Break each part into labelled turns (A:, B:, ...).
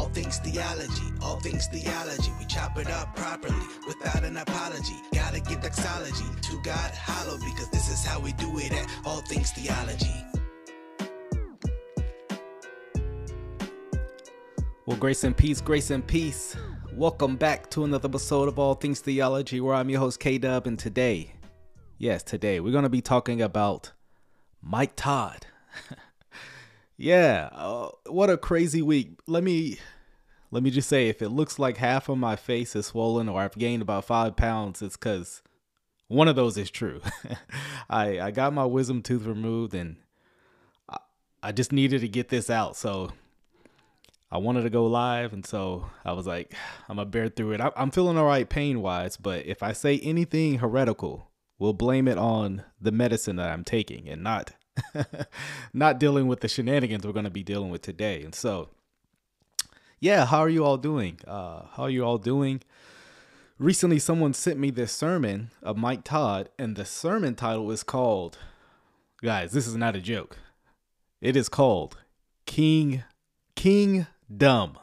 A: All things theology, all things theology. We chop it up properly without an apology. Gotta give doxology to God hollow because this is how we do it at All Things Theology.
B: Well, grace and peace, grace and peace. Welcome back to another episode of All Things Theology, where I'm your host K Dub, and today, yes, today we're gonna be talking about Mike Todd. yeah, uh, what a crazy week. Let me let me just say, if it looks like half of my face is swollen or I've gained about five pounds, it's because one of those is true. I I got my wisdom tooth removed, and I, I just needed to get this out. So I wanted to go live, and so I was like, I'm gonna bear through it. I, am feeling all right pain wise, but if I say anything heretical, we'll blame it on the medicine that I'm taking, and not not dealing with the shenanigans we're gonna be dealing with today. And so, yeah, how are you all doing? Uh, how are you all doing? Recently, someone sent me this sermon of Mike Todd, and the sermon title is called, guys, this is not a joke. It is called King King Dumb.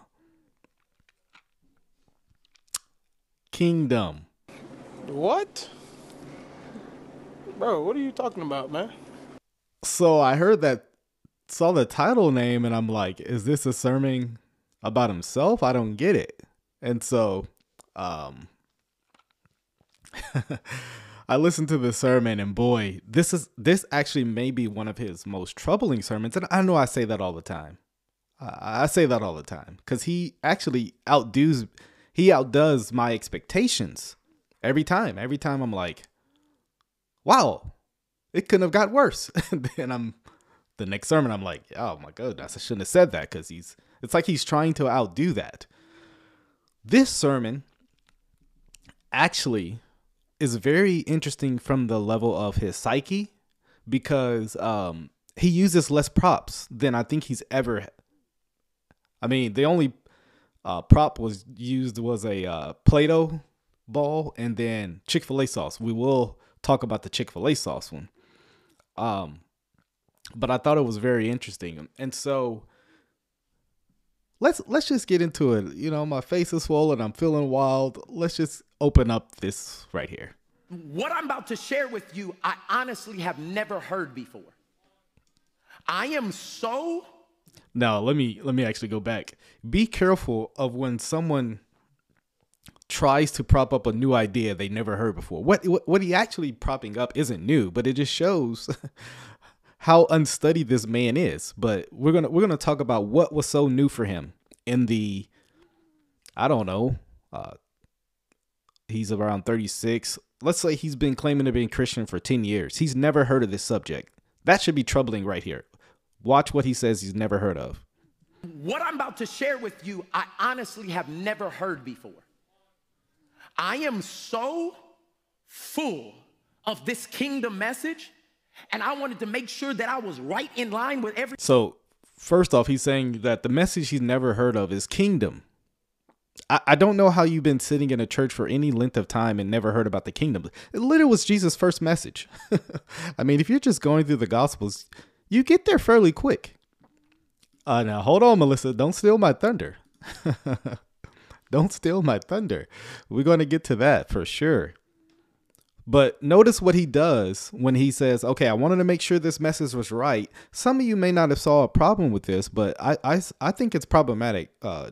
B: Kingdom.
C: What? Bro, what are you talking about, man?
B: So I heard that, saw the title name, and I'm like, is this a sermon about himself? I don't get it. And so, um, I listened to the sermon, and boy, this is this actually may be one of his most troubling sermons. And I know I say that all the time. I say that all the time because he actually outdoes he outdoes my expectations every time. Every time I'm like, wow, it couldn't have got worse. and then I'm the next sermon, I'm like, oh my goodness, I shouldn't have said that because he's it's like he's trying to outdo that. This sermon actually is very interesting from the level of his psyche because um, he uses less props than I think he's ever I mean, the only uh, prop was used was a uh, Play-Doh ball and then Chick Fil A sauce. We will talk about the Chick Fil A sauce one. Um, but I thought it was very interesting, and so let's let's just get into it. You know, my face is swollen. I'm feeling wild. Let's just open up this right here.
D: What I'm about to share with you, I honestly have never heard before. I am so
B: now, let me let me actually go back. Be careful of when someone tries to prop up a new idea they never heard before. What what, he actually propping up isn't new, but it just shows how unstudied this man is. But we're gonna we're gonna talk about what was so new for him in the I don't know. Uh, he's around 36. Let's say he's been claiming to be Christian for 10 years. He's never heard of this subject. That should be troubling right here. Watch what he says he's never heard of.
D: What I'm about to share with you, I honestly have never heard before. I am so full of this kingdom message, and I wanted to make sure that I was right in line with every.
B: So, first off, he's saying that the message he's never heard of is kingdom. I, don't know how you've been sitting in a church for any length of time and never heard about the kingdom. It literally was Jesus' first message. I mean, if you're just going through the Gospels, you get there fairly quick. Uh, now hold on, Melissa. Don't steal my thunder. Don't steal my thunder. We're going to get to that for sure. But notice what he does when he says, "Okay, I wanted to make sure this message was right." Some of you may not have saw a problem with this, but I I, I think it's problematic. Uh,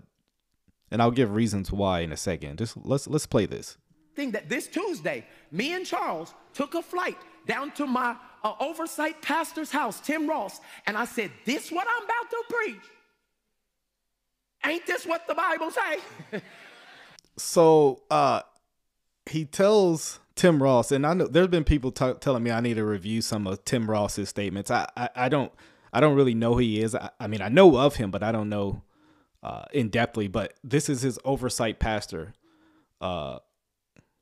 B: and I'll give reasons why in a second. Just let's let's play this.
D: Thing that this Tuesday, me and Charles took a flight down to my uh, oversight pastor's house, Tim Ross, and I said, This what I'm about to preach. Ain't this what the Bible say?
B: so uh he tells Tim Ross, and I know there's been people t- telling me I need to review some of Tim Ross's statements. I, I, I don't I don't really know who he is. I, I mean I know of him, but I don't know uh, in depthly. But this is his oversight pastor, uh,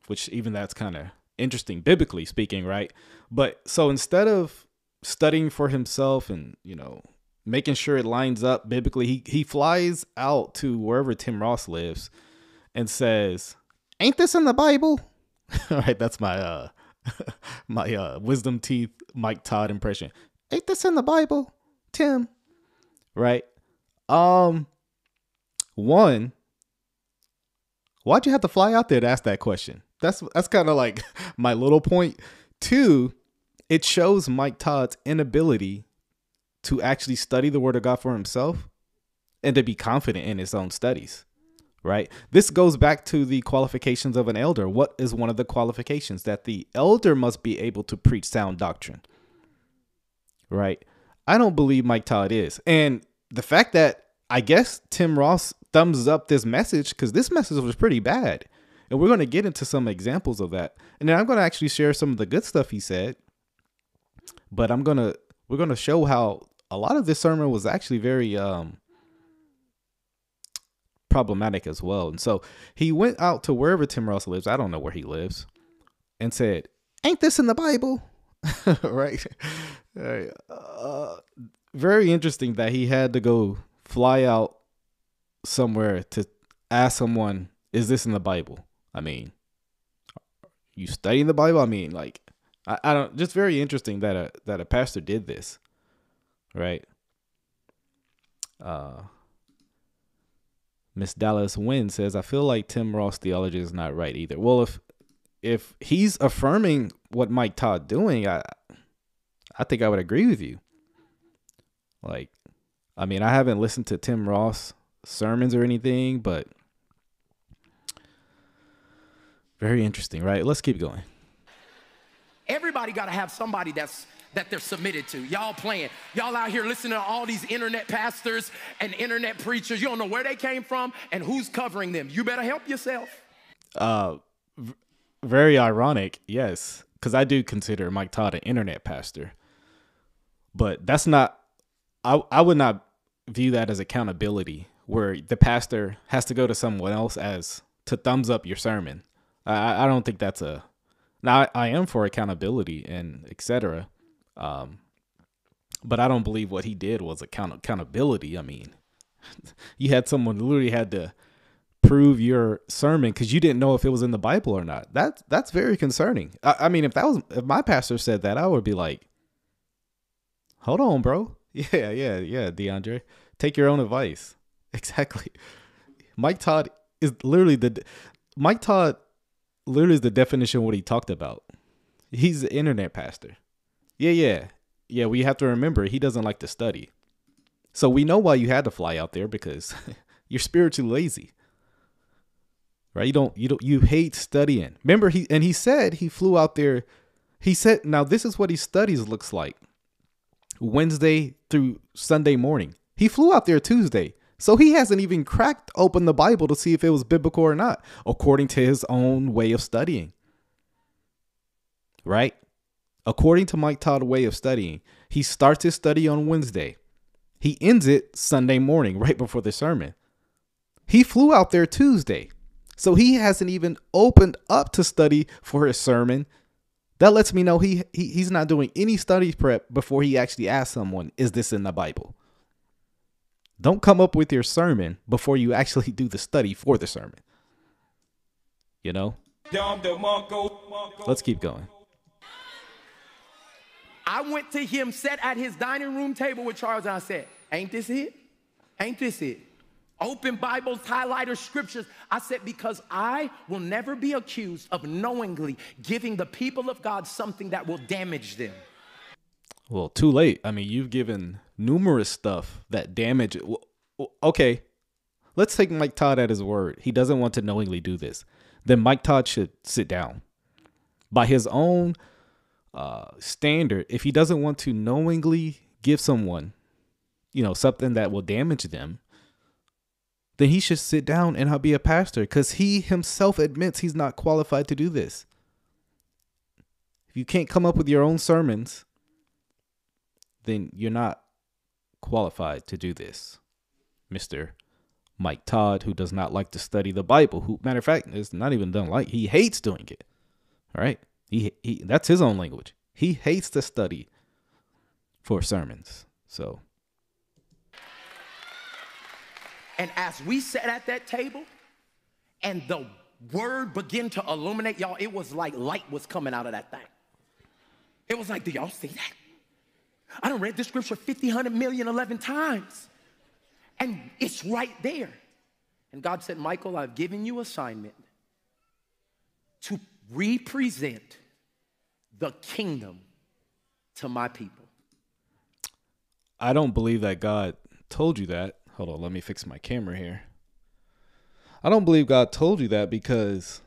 B: which even that's kind of interesting biblically speaking, right? But so instead of studying for himself and, you know, making sure it lines up biblically, he he flies out to wherever Tim Ross lives and says, "Ain't this in the Bible?" All right, that's my uh my uh wisdom teeth Mike Todd impression. Ain't this in the Bible, Tim? Right? Um One, why'd you have to fly out there to ask that question? That's that's kind of like my little point. Two, it shows Mike Todd's inability to actually study the Word of God for himself and to be confident in his own studies. Right? This goes back to the qualifications of an elder. What is one of the qualifications? That the elder must be able to preach sound doctrine. Right? I don't believe Mike Todd is. And the fact that I guess Tim Ross thumbs up this message because this message was pretty bad. And we're going to get into some examples of that. And then I'm going to actually share some of the good stuff he said. But I'm going to, we're going to show how a lot of this sermon was actually very um, problematic as well. And so he went out to wherever Tim Ross lives. I don't know where he lives and said, Ain't this in the Bible? right. Uh, very interesting that he had to go fly out somewhere to ask someone, is this in the Bible? I mean, you studying the Bible? I mean, like, I, I don't. Just very interesting that a that a pastor did this, right? Uh, Miss Dallas Wynn says, I feel like Tim Ross theology is not right either. Well, if if he's affirming what Mike Todd doing, I I think I would agree with you. Like, I mean, I haven't listened to Tim Ross sermons or anything, but very interesting, right? Let's keep going.
D: Everybody got to have somebody that's that they're submitted to. Y'all playing. Y'all out here listening to all these internet pastors and internet preachers. You don't know where they came from and who's covering them. You better help yourself.
B: Uh v- very ironic, yes, cuz I do consider Mike Todd an internet pastor. But that's not I I would not view that as accountability where the pastor has to go to someone else as to thumbs up your sermon. I, I don't think that's a. Now I, I am for accountability and etc. Um, but I don't believe what he did was account accountability. I mean, you had someone literally had to prove your sermon because you didn't know if it was in the Bible or not. That's that's very concerning. I, I mean, if that was if my pastor said that, I would be like, "Hold on, bro. Yeah, yeah, yeah, DeAndre, take your own advice." Exactly. Mike Todd is literally the Mike Todd literally is the definition of what he talked about. He's the internet pastor. Yeah, yeah. Yeah, we have to remember he doesn't like to study. So we know why you had to fly out there because you're spiritually lazy. Right? You don't you don't you hate studying. Remember he and he said he flew out there. He said now this is what he studies looks like. Wednesday through Sunday morning. He flew out there Tuesday. So he hasn't even cracked open the Bible to see if it was biblical or not, according to his own way of studying. Right? According to Mike Todd's way of studying, he starts his study on Wednesday. He ends it Sunday morning, right before the sermon. He flew out there Tuesday. So he hasn't even opened up to study for his sermon. That lets me know he, he he's not doing any study prep before he actually asks someone, is this in the Bible? Don't come up with your sermon before you actually do the study for the sermon. You know? Let's keep going.
D: I went to him, sat at his dining room table with Charles, and I said, Ain't this it? Ain't this it? Open Bibles, highlighter scriptures. I said, Because I will never be accused of knowingly giving the people of God something that will damage them.
B: Well, too late. I mean, you've given numerous stuff that damage. Okay, let's take Mike Todd at his word. He doesn't want to knowingly do this. Then Mike Todd should sit down. By his own uh, standard, if he doesn't want to knowingly give someone, you know, something that will damage them, then he should sit down and be a pastor because he himself admits he's not qualified to do this. If you can't come up with your own sermons, then you're not qualified to do this. Mr. Mike Todd, who does not like to study the Bible, who matter of fact is not even done like he hates doing it. All right. He he that's his own language. He hates to study for sermons. So
D: And as we sat at that table and the word began to illuminate, y'all, it was like light was coming out of that thing. It was like, do y'all see that? I don't read this scripture 50, 100 million, 11 times. And it's right there. And God said, Michael, I've given you assignment to represent the kingdom to my people.
B: I don't believe that God told you that. Hold on, let me fix my camera here. I don't believe God told you that because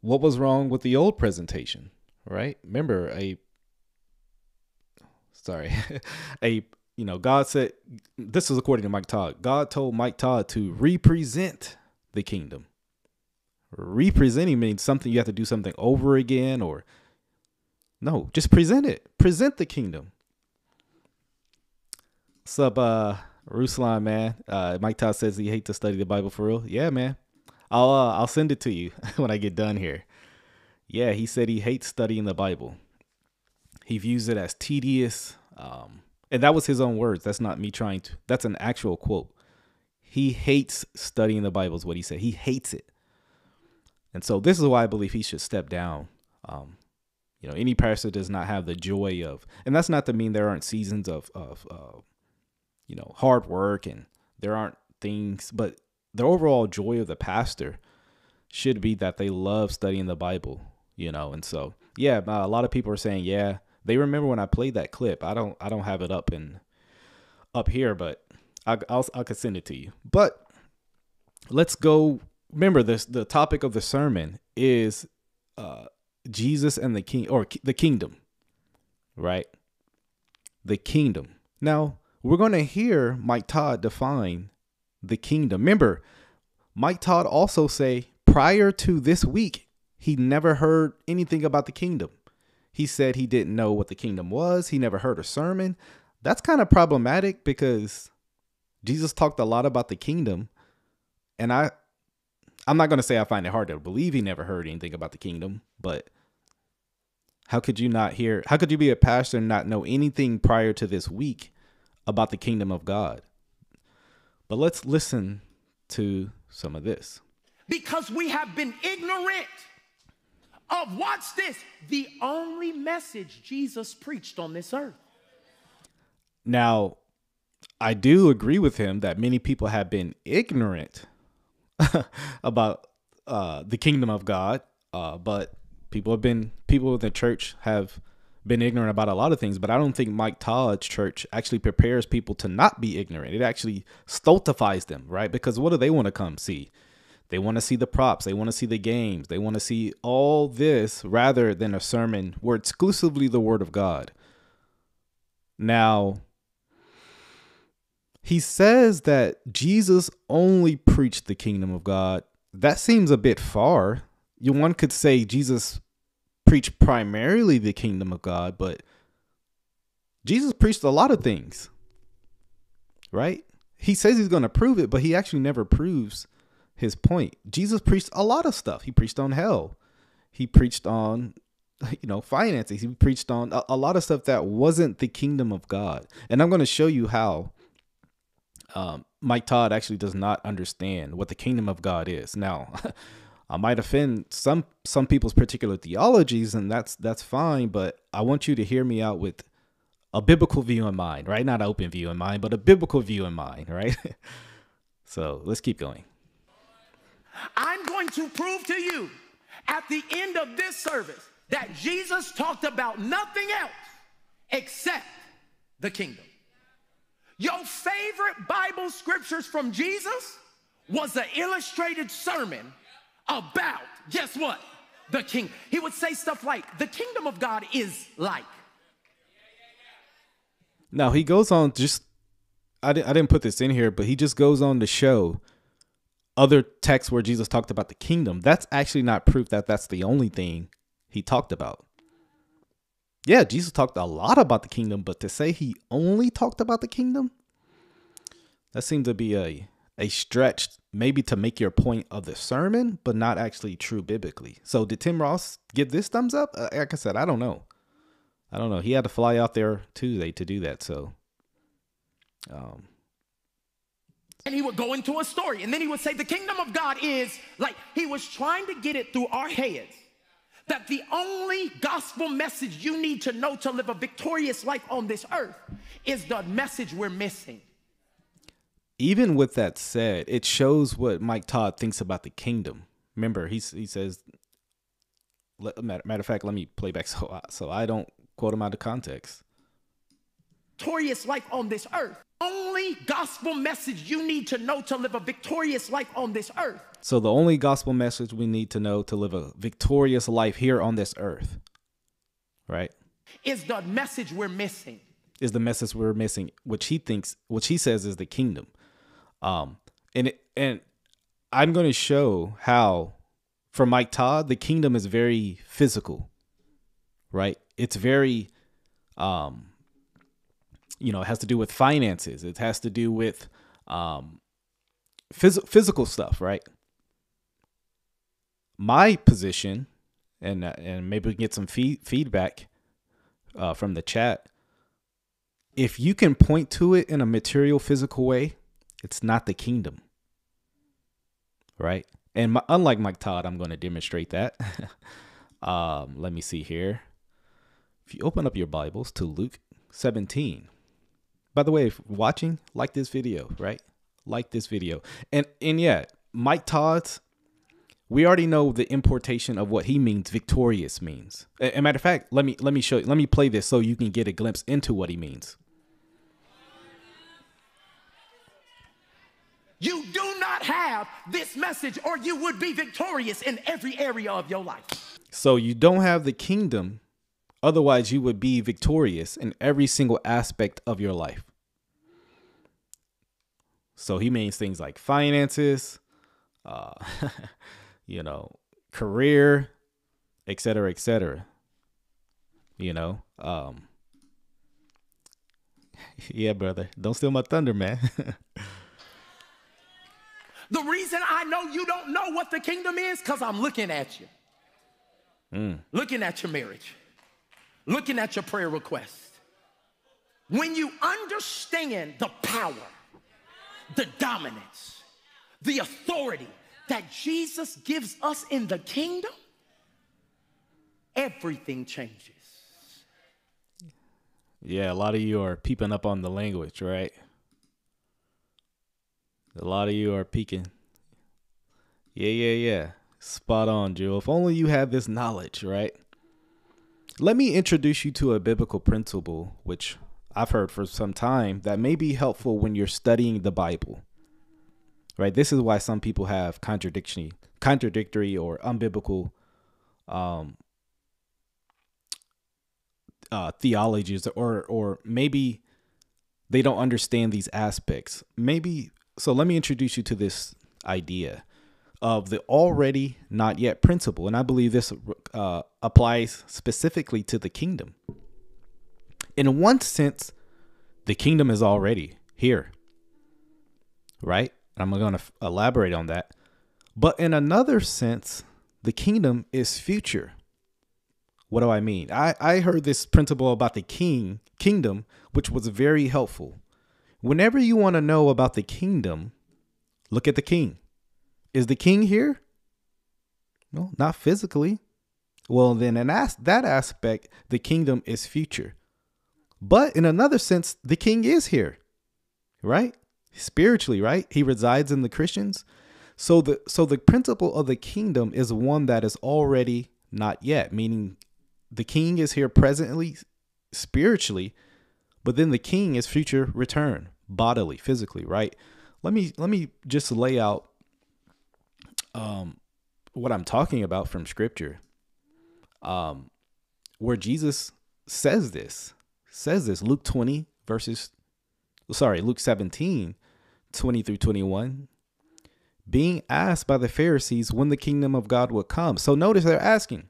B: what was wrong with the old presentation, right? Remember a sorry, a you know, God said this is according to Mike Todd. God told Mike Todd to represent the kingdom. Representing means something you have to do something over again or no, just present it. Present the kingdom. What's up, uh, Ruslan, man? Uh, Mike Todd says he hates to study the Bible for real. Yeah, man. I'll uh, I'll send it to you when I get done here. Yeah, he said he hates studying the Bible. He views it as tedious. Um, and that was his own words. That's not me trying to. That's an actual quote. He hates studying the Bible, is what he said. He hates it. And so this is why I believe he should step down. Um, you know, any pastor does not have the joy of, and that's not to mean there aren't seasons of of uh, you know hard work and there aren't things, but the overall joy of the pastor should be that they love studying the Bible. You know, and so yeah, a lot of people are saying, yeah, they remember when I played that clip. I don't I don't have it up in up here, but I, I'll I could send it to you. But let's go. Remember this. The topic of the sermon is uh, Jesus and the king or the kingdom, right? The kingdom. Now, we're going to hear Mike Todd define the kingdom. Remember, Mike Todd also say prior to this week, he never heard anything about the kingdom. He said he didn't know what the kingdom was. He never heard a sermon. That's kind of problematic because Jesus talked a lot about the kingdom and I I'm not going to say I find it hard to believe he never heard anything about the kingdom, but how could you not hear? How could you be a pastor and not know anything prior to this week about the kingdom of God? But let's listen to some of this.
D: Because we have been ignorant of, watch this, the only message Jesus preached on this earth.
B: Now, I do agree with him that many people have been ignorant about uh, the kingdom of God, uh, but people have been people in the church have been ignorant about a lot of things, but I don't think Mike Todd's church actually prepares people to not be ignorant. It actually stultifies them, right? Because what do they want to come see? They want to see the props, they want to see the games, they want to see all this rather than a sermon where exclusively the word of God. Now, he says that Jesus only preached the kingdom of God. That seems a bit far. You one could say Jesus preached primarily the kingdom of God, but Jesus preached a lot of things, right? He says he's going to prove it, but he actually never proves his point. Jesus preached a lot of stuff. He preached on hell. He preached on, you know, finances. He preached on a, a lot of stuff that wasn't the kingdom of God. And I'm going to show you how um, Mike Todd actually does not understand what the kingdom of God is. Now, I might offend some some people's particular theologies, and that's that's fine. But I want you to hear me out with a biblical view in mind, right? Not an open view in mind, but a biblical view in mind, right? so let's keep going.
D: I'm going to prove to you at the end of this service that Jesus talked about nothing else except the kingdom. Your favorite Bible scriptures from Jesus was an illustrated sermon about, guess what? The king. He would say stuff like, the kingdom of God is like.
B: Now he goes on just I didn't I didn't put this in here, but he just goes on to show other texts where Jesus talked about the kingdom. That's actually not proof that that's the only thing he talked about. Yeah, Jesus talked a lot about the kingdom, but to say he only talked about the kingdom, that seems to be a a stretch maybe to make your point of the sermon, but not actually true biblically. So did Tim Ross give this thumbs up? Uh, like I said, I don't know. I don't know. He had to fly out there Tuesday to do that. So, um,
D: and he would go into a story, and then he would say, The kingdom of God is like he was trying to get it through our heads that the only gospel message you need to know to live a victorious life on this earth is the message we're missing.
B: even with that said, it shows what Mike Todd thinks about the kingdom. Remember, he's, he says, matter, matter of fact, let me play back so, so I don't quote him out of context.
D: Victorious life on this earth. Only gospel message you need to know to live a victorious life on this earth.
B: So, the only gospel message we need to know to live a victorious life here on this earth, right?
D: Is the message we're missing.
B: Is the message we're missing, which he thinks, which he says is the kingdom. Um, and it, and I'm going to show how, for Mike Todd, the kingdom is very physical, right? It's very, um, you know, it has to do with finances. It has to do with um, phys- physical stuff, right? My position, and and maybe we can get some fee- feedback uh, from the chat. If you can point to it in a material, physical way, it's not the kingdom. Right? And my, unlike Mike Todd, I'm going to demonstrate that. um, let me see here. If you open up your Bibles to Luke 17. By the way, if watching, like this video, right? Like this video. And and yeah, Mike Todd's we already know the importation of what he means victorious means. A matter of fact, let me let me show you, let me play this so you can get a glimpse into what he means.
D: You do not have this message, or you would be victorious in every area of your life.
B: So you don't have the kingdom, otherwise, you would be victorious in every single aspect of your life. So he means things like finances, uh, you know, career, etc., etc. You know, um, yeah, brother, don't steal my thunder, man.
D: The reason I know you don't know what the kingdom is, because I'm looking at you. Mm. Looking at your marriage. Looking at your prayer request. When you understand the power, the dominance, the authority that Jesus gives us in the kingdom, everything changes.
B: Yeah, a lot of you are peeping up on the language, right? A lot of you are peeking. Yeah, yeah, yeah. Spot on, Joe. If only you had this knowledge, right? Let me introduce you to a biblical principle, which I've heard for some time, that may be helpful when you're studying the Bible. Right? This is why some people have contradiction, contradictory or unbiblical um, uh, theologies, or or maybe they don't understand these aspects. Maybe so let me introduce you to this idea of the already not yet principle. And I believe this uh, applies specifically to the kingdom. In one sense, the kingdom is already here, right? I'm going to elaborate on that. But in another sense, the kingdom is future. What do I mean? I, I heard this principle about the king kingdom, which was very helpful. Whenever you want to know about the kingdom, look at the king. Is the king here? No, not physically. Well, then in as- that aspect, the kingdom is future. But in another sense, the king is here, right? Spiritually, right? He resides in the Christians. So the so the principle of the kingdom is one that is already not yet, meaning the king is here presently spiritually, but then the king is future return bodily, physically, right? Let me let me just lay out um what I'm talking about from scripture. Um where Jesus says this. Says this Luke 20 verses sorry, Luke 17 20 through 21 being asked by the Pharisees when the kingdom of God would come. So notice they're asking,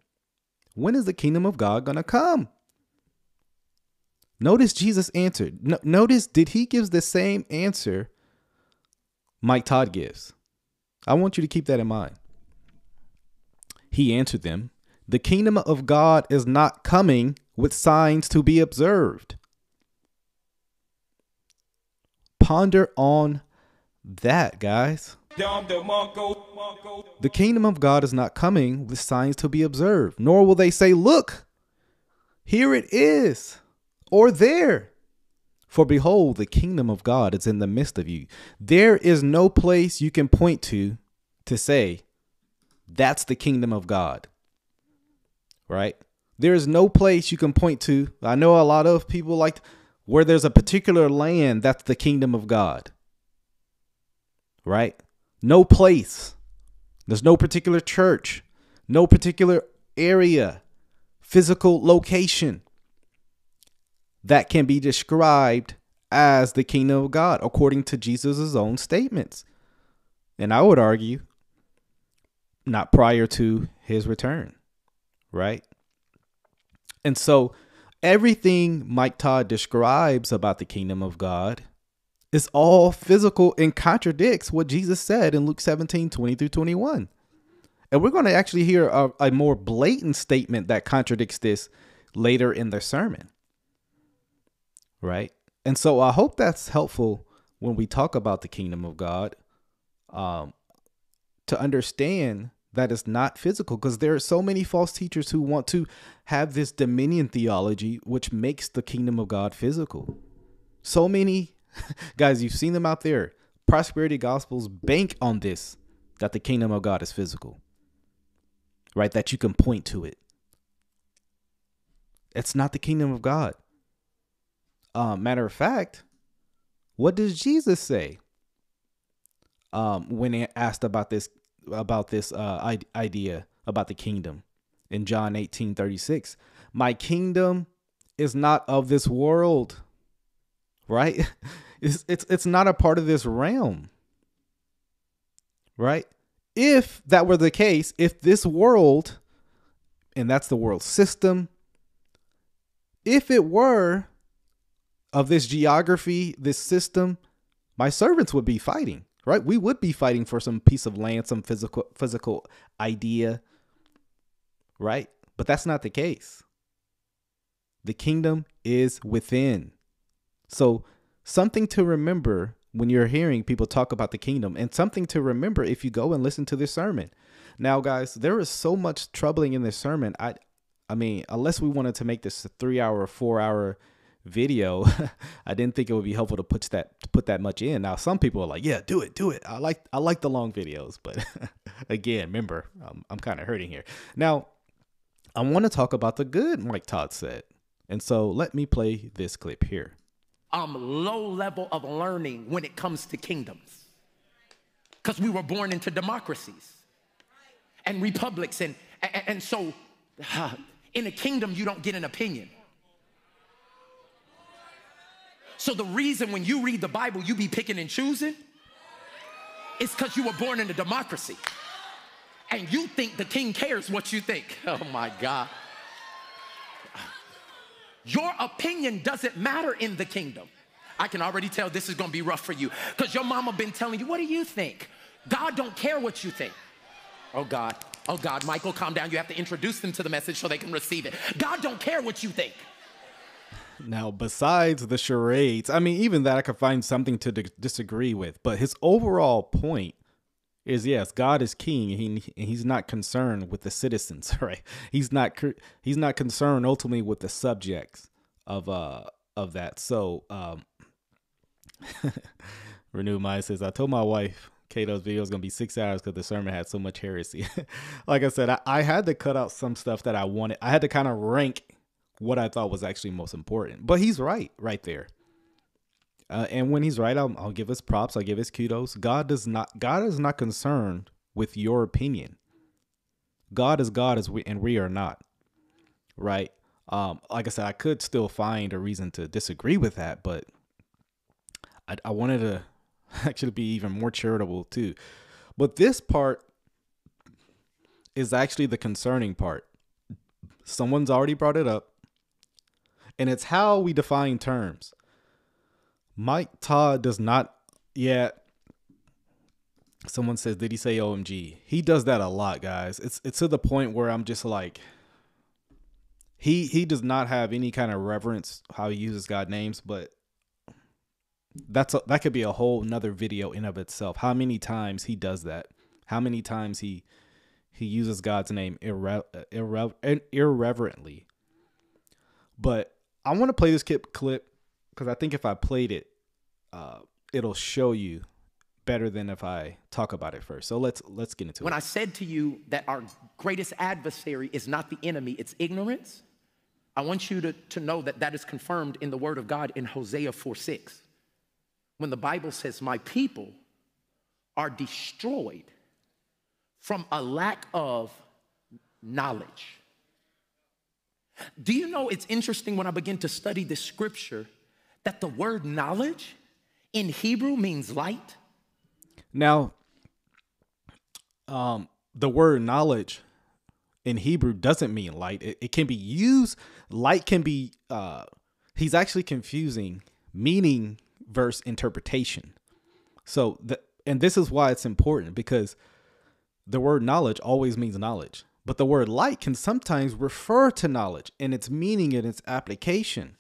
B: when is the kingdom of God going to come? Notice Jesus answered. No, notice, did he gives the same answer Mike Todd gives? I want you to keep that in mind. He answered them, The kingdom of God is not coming with signs to be observed. Ponder on that, guys. The kingdom of God is not coming with signs to be observed, nor will they say, Look, here it is or there. For behold, the kingdom of God is in the midst of you. There is no place you can point to to say, that's the kingdom of God. Right? There is no place you can point to. I know a lot of people like where there's a particular land, that's the kingdom of God. Right? No place. There's no particular church, no particular area, physical location that can be described as the kingdom of God according to Jesus' own statements. And I would argue not prior to his return, right? And so everything Mike Todd describes about the kingdom of God is all physical and contradicts what Jesus said in Luke 17 20 through 21. And we're going to actually hear a, a more blatant statement that contradicts this later in the sermon. Right? And so I hope that's helpful when we talk about the kingdom of God um, to understand that it's not physical because there are so many false teachers who want to have this dominion theology, which makes the kingdom of God physical. So many Guys, you've seen them out there. Prosperity gospels bank on this that the kingdom of God is physical, right? That you can point to it. It's not the kingdom of God. Uh, matter of fact, what does Jesus say um, when he asked about this about this uh, idea about the kingdom in John 18 36? My kingdom is not of this world right? It's, it's, it's not a part of this realm, right? If that were the case, if this world, and that's the world system, if it were of this geography, this system, my servants would be fighting, right? We would be fighting for some piece of land, some physical physical idea, right? But that's not the case. The kingdom is within. So something to remember when you're hearing people talk about the kingdom and something to remember if you go and listen to this sermon. Now, guys, there is so much troubling in this sermon. I I mean, unless we wanted to make this a 3-hour or 4-hour video, I didn't think it would be helpful to put that to put that much in. Now, some people are like, "Yeah, do it, do it." I like I like the long videos, but again, remember, I'm, I'm kind of hurting here. Now, I want to talk about the good Mike Todd said. And so, let me play this clip here
D: um, low level of learning when it comes to kingdoms. Because we were born into democracies and republics. And, and, and so, in a kingdom, you don't get an opinion. So, the reason when you read the Bible, you be picking and choosing is because you were born in a democracy. And you think the king cares what you think. Oh my God. Your opinion doesn't matter in the kingdom. I can already tell this is gonna be rough for you because your mama been telling you, what do you think? God don't care what you think. Oh God, oh God, Michael, calm down. You have to introduce them to the message so they can receive it. God don't care what you think.
B: Now, besides the charades, I mean, even that I could find something to d- disagree with, but his overall point is yes, God is king. He he's not concerned with the citizens, right? He's not he's not concerned ultimately with the subjects of uh of that. So um Renew Mind says, I told my wife Cato's video is gonna be six hours because the sermon had so much heresy. like I said, I, I had to cut out some stuff that I wanted. I had to kind of rank what I thought was actually most important. But he's right, right there. Uh, and when he's right, I'll, I'll give his props. I'll give his kudos. God does not. God is not concerned with your opinion. God is God, as we and we are not. Right. Um. Like I said, I could still find a reason to disagree with that, but I, I wanted to actually be even more charitable too. But this part is actually the concerning part. Someone's already brought it up, and it's how we define terms. Mike Todd does not yet. Someone says, "Did he say OMG?" He does that a lot, guys. It's it's to the point where I'm just like, he he does not have any kind of reverence how he uses God names, but that's a, that could be a whole another video in of itself. How many times he does that? How many times he he uses God's name irre- irre- irreverently? But I want to play this clip because I think if I played it, uh, it'll show you better than if I talk about it first. So let's let's get into
D: When
B: it.
D: When I said to you that our greatest adversary is not the enemy, it's ignorance, I want you to, to know that that is confirmed in the Word of God in Hosea 4 6. When the Bible says, My people are destroyed from a lack of knowledge. Do you know it's interesting when I begin to study this scripture that the word knowledge in Hebrew means light?
B: Now, um, the word knowledge in Hebrew doesn't mean light. It, it can be used. Light can be. Uh, he's actually confusing meaning versus interpretation. So the and this is why it's important because the word knowledge always means knowledge, but the word light can sometimes refer to knowledge in its meaning and its application.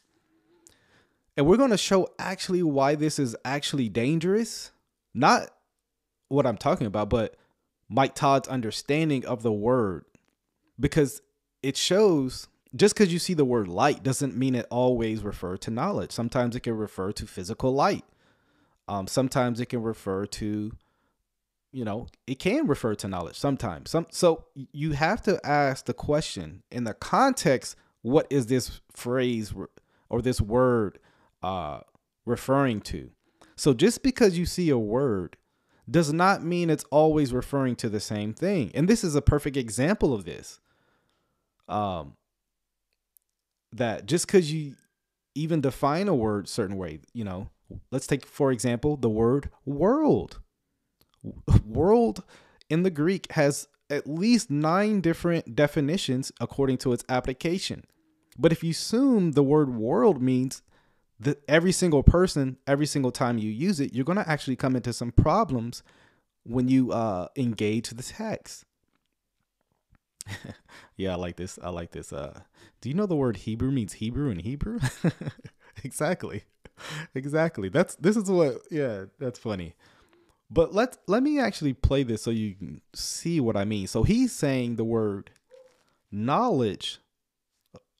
B: And we're going to show actually why this is actually dangerous. Not what I'm talking about, but Mike Todd's understanding of the word. Because it shows just because you see the word light doesn't mean it always refer to knowledge. Sometimes it can refer to physical light. Um, sometimes it can refer to, you know, it can refer to knowledge sometimes. Some so you have to ask the question in the context, what is this phrase or this word uh referring to? So just because you see a word does not mean it's always referring to the same thing. And this is a perfect example of this. Um that just because you even define a word certain way, you know, let's take for example the word world. World in the Greek has at least nine different definitions according to its application. But if you assume the word world means that every single person, every single time you use it, you're going to actually come into some problems when you uh, engage the text. yeah, I like this. I like this. Uh, do you know the word Hebrew means Hebrew in Hebrew? exactly. Exactly. That's this is what yeah, that's funny. But let let me actually play this so you can see what I mean. So he's saying the word knowledge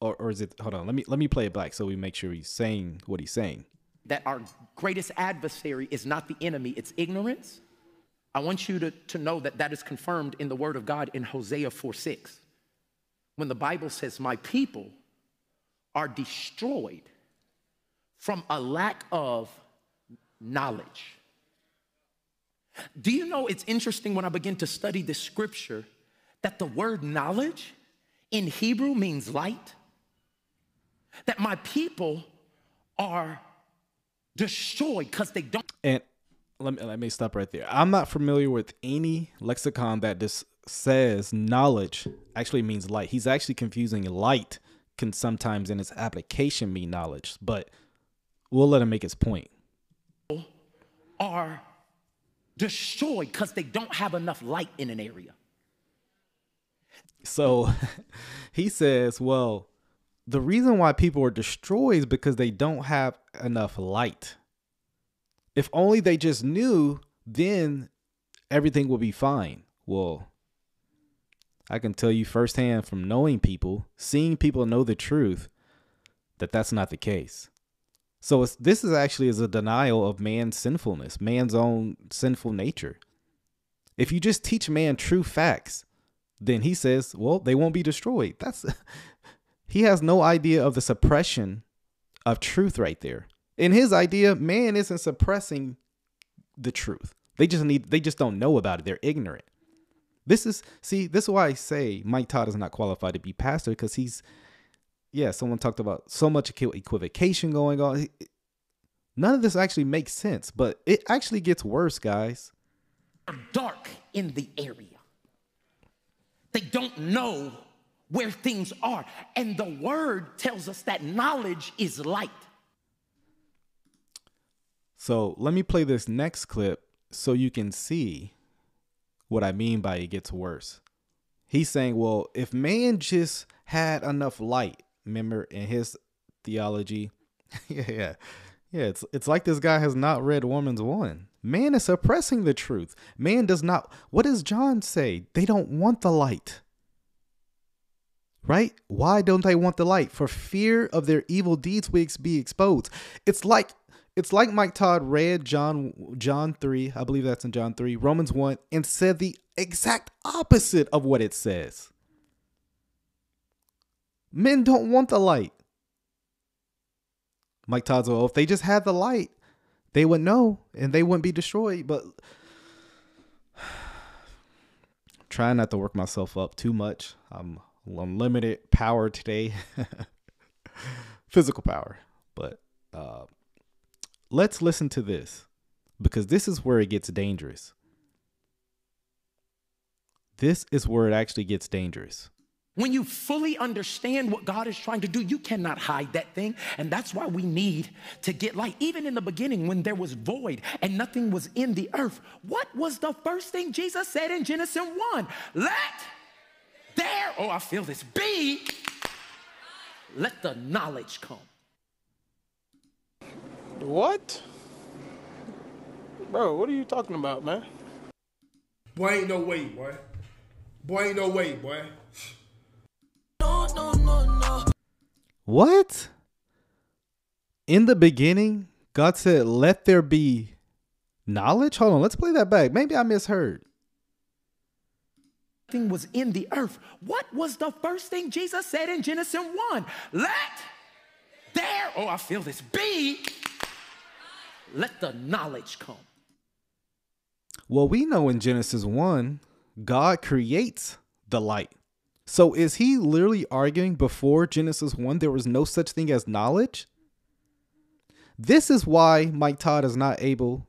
B: or, or is it hold on, let me let me play it back so we make sure he's saying what he's saying.
D: That our greatest adversary is not the enemy, it's ignorance. I want you to, to know that that is confirmed in the Word of God in Hosea 4 6. When the Bible says, My people are destroyed from a lack of knowledge. Do you know it's interesting when I begin to study this scripture that the word knowledge in Hebrew means light? That my people are destroyed because they don't.
B: And let me let me stop right there. I'm not familiar with any lexicon that just says knowledge actually means light. He's actually confusing light can sometimes in its application mean knowledge, but we'll let him make his point.
D: Are destroyed because they don't have enough light in an area.
B: So he says, well, the reason why people are destroyed is because they don't have enough light. If only they just knew, then everything would be fine. Well, I can tell you firsthand from knowing people, seeing people know the truth, that that's not the case. So this is actually is a denial of man's sinfulness, man's own sinful nature. If you just teach man true facts, then he says, well, they won't be destroyed. That's he has no idea of the suppression of truth right there. In his idea, man isn't suppressing the truth. They just need they just don't know about it. They're ignorant. This is see, this is why I say Mike Todd is not qualified to be pastor because he's yeah, someone talked about so much equivocation going on. None of this actually makes sense, but it actually gets worse, guys.
D: Dark in the area. They don't know where things are. And the word tells us that knowledge is light.
B: So let me play this next clip so you can see what I mean by it gets worse. He's saying, well, if man just had enough light, remember in his theology, yeah, yeah, yeah, it's it's like this guy has not read Romans one. Man is suppressing the truth. Man does not. What does John say? They don't want the light. Right? Why don't they want the light? For fear of their evil deeds will be exposed. It's like it's like Mike Todd read John John 3, I believe that's in John 3, Romans 1 and said the exact opposite of what it says. Men don't want the light. Mike Todd's well, if they just had the light, they would know and they wouldn't be destroyed. But trying not to work myself up too much. I'm unlimited power today. Physical power. But uh let's listen to this because this is where it gets dangerous. This is where it actually gets dangerous.
D: When you fully understand what God is trying to do, you cannot hide that thing. And that's why we need to get light. Even in the beginning, when there was void and nothing was in the earth, what was the first thing Jesus said in Genesis 1? Let there, oh, I feel this, be, let the knowledge come.
C: What? Bro, what are you talking about, man?
E: Boy, ain't no way, boy. Boy, ain't no way, boy.
B: What? In the beginning, God said, Let there be knowledge? Hold on, let's play that back. Maybe I misheard.
D: Thing was in the earth. What was the first thing Jesus said in Genesis 1? Let there, oh, I feel this, be, let the knowledge come.
B: Well, we know in Genesis 1, God creates the light. So is he literally arguing before Genesis 1 there was no such thing as knowledge? This is why Mike Todd is not able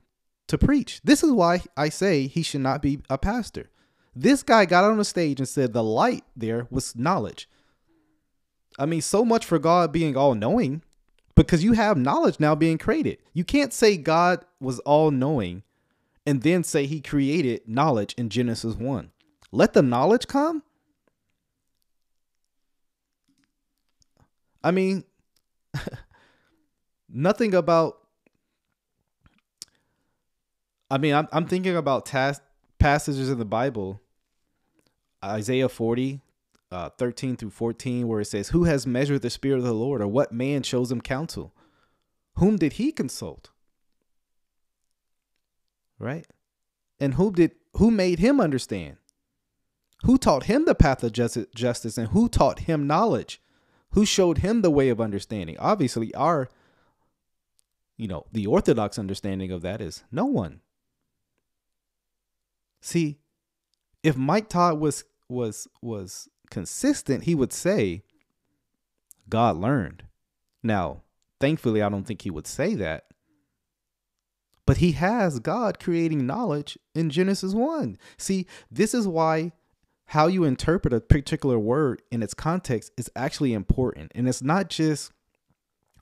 B: to preach. This is why I say he should not be a pastor. This guy got on the stage and said the light there was knowledge. I mean, so much for God being all knowing because you have knowledge now being created. You can't say God was all knowing and then say he created knowledge in Genesis 1. Let the knowledge come? I mean, nothing about. I mean, I'm, I'm thinking about tas- passages in the Bible, Isaiah 40, uh, 13 through 14, where it says, Who has measured the Spirit of the Lord, or what man shows him counsel? Whom did he consult? Right? And who did who made him understand? Who taught him the path of justice and who taught him knowledge? Who showed him the way of understanding. Obviously, our, you know, the orthodox understanding of that is no one. See, if Mike Todd was was was consistent, he would say, God learned. Now, thankfully, I don't think he would say that. But he has God creating knowledge in Genesis 1. See, this is why how you interpret a particular word in its context is actually important. And it's not just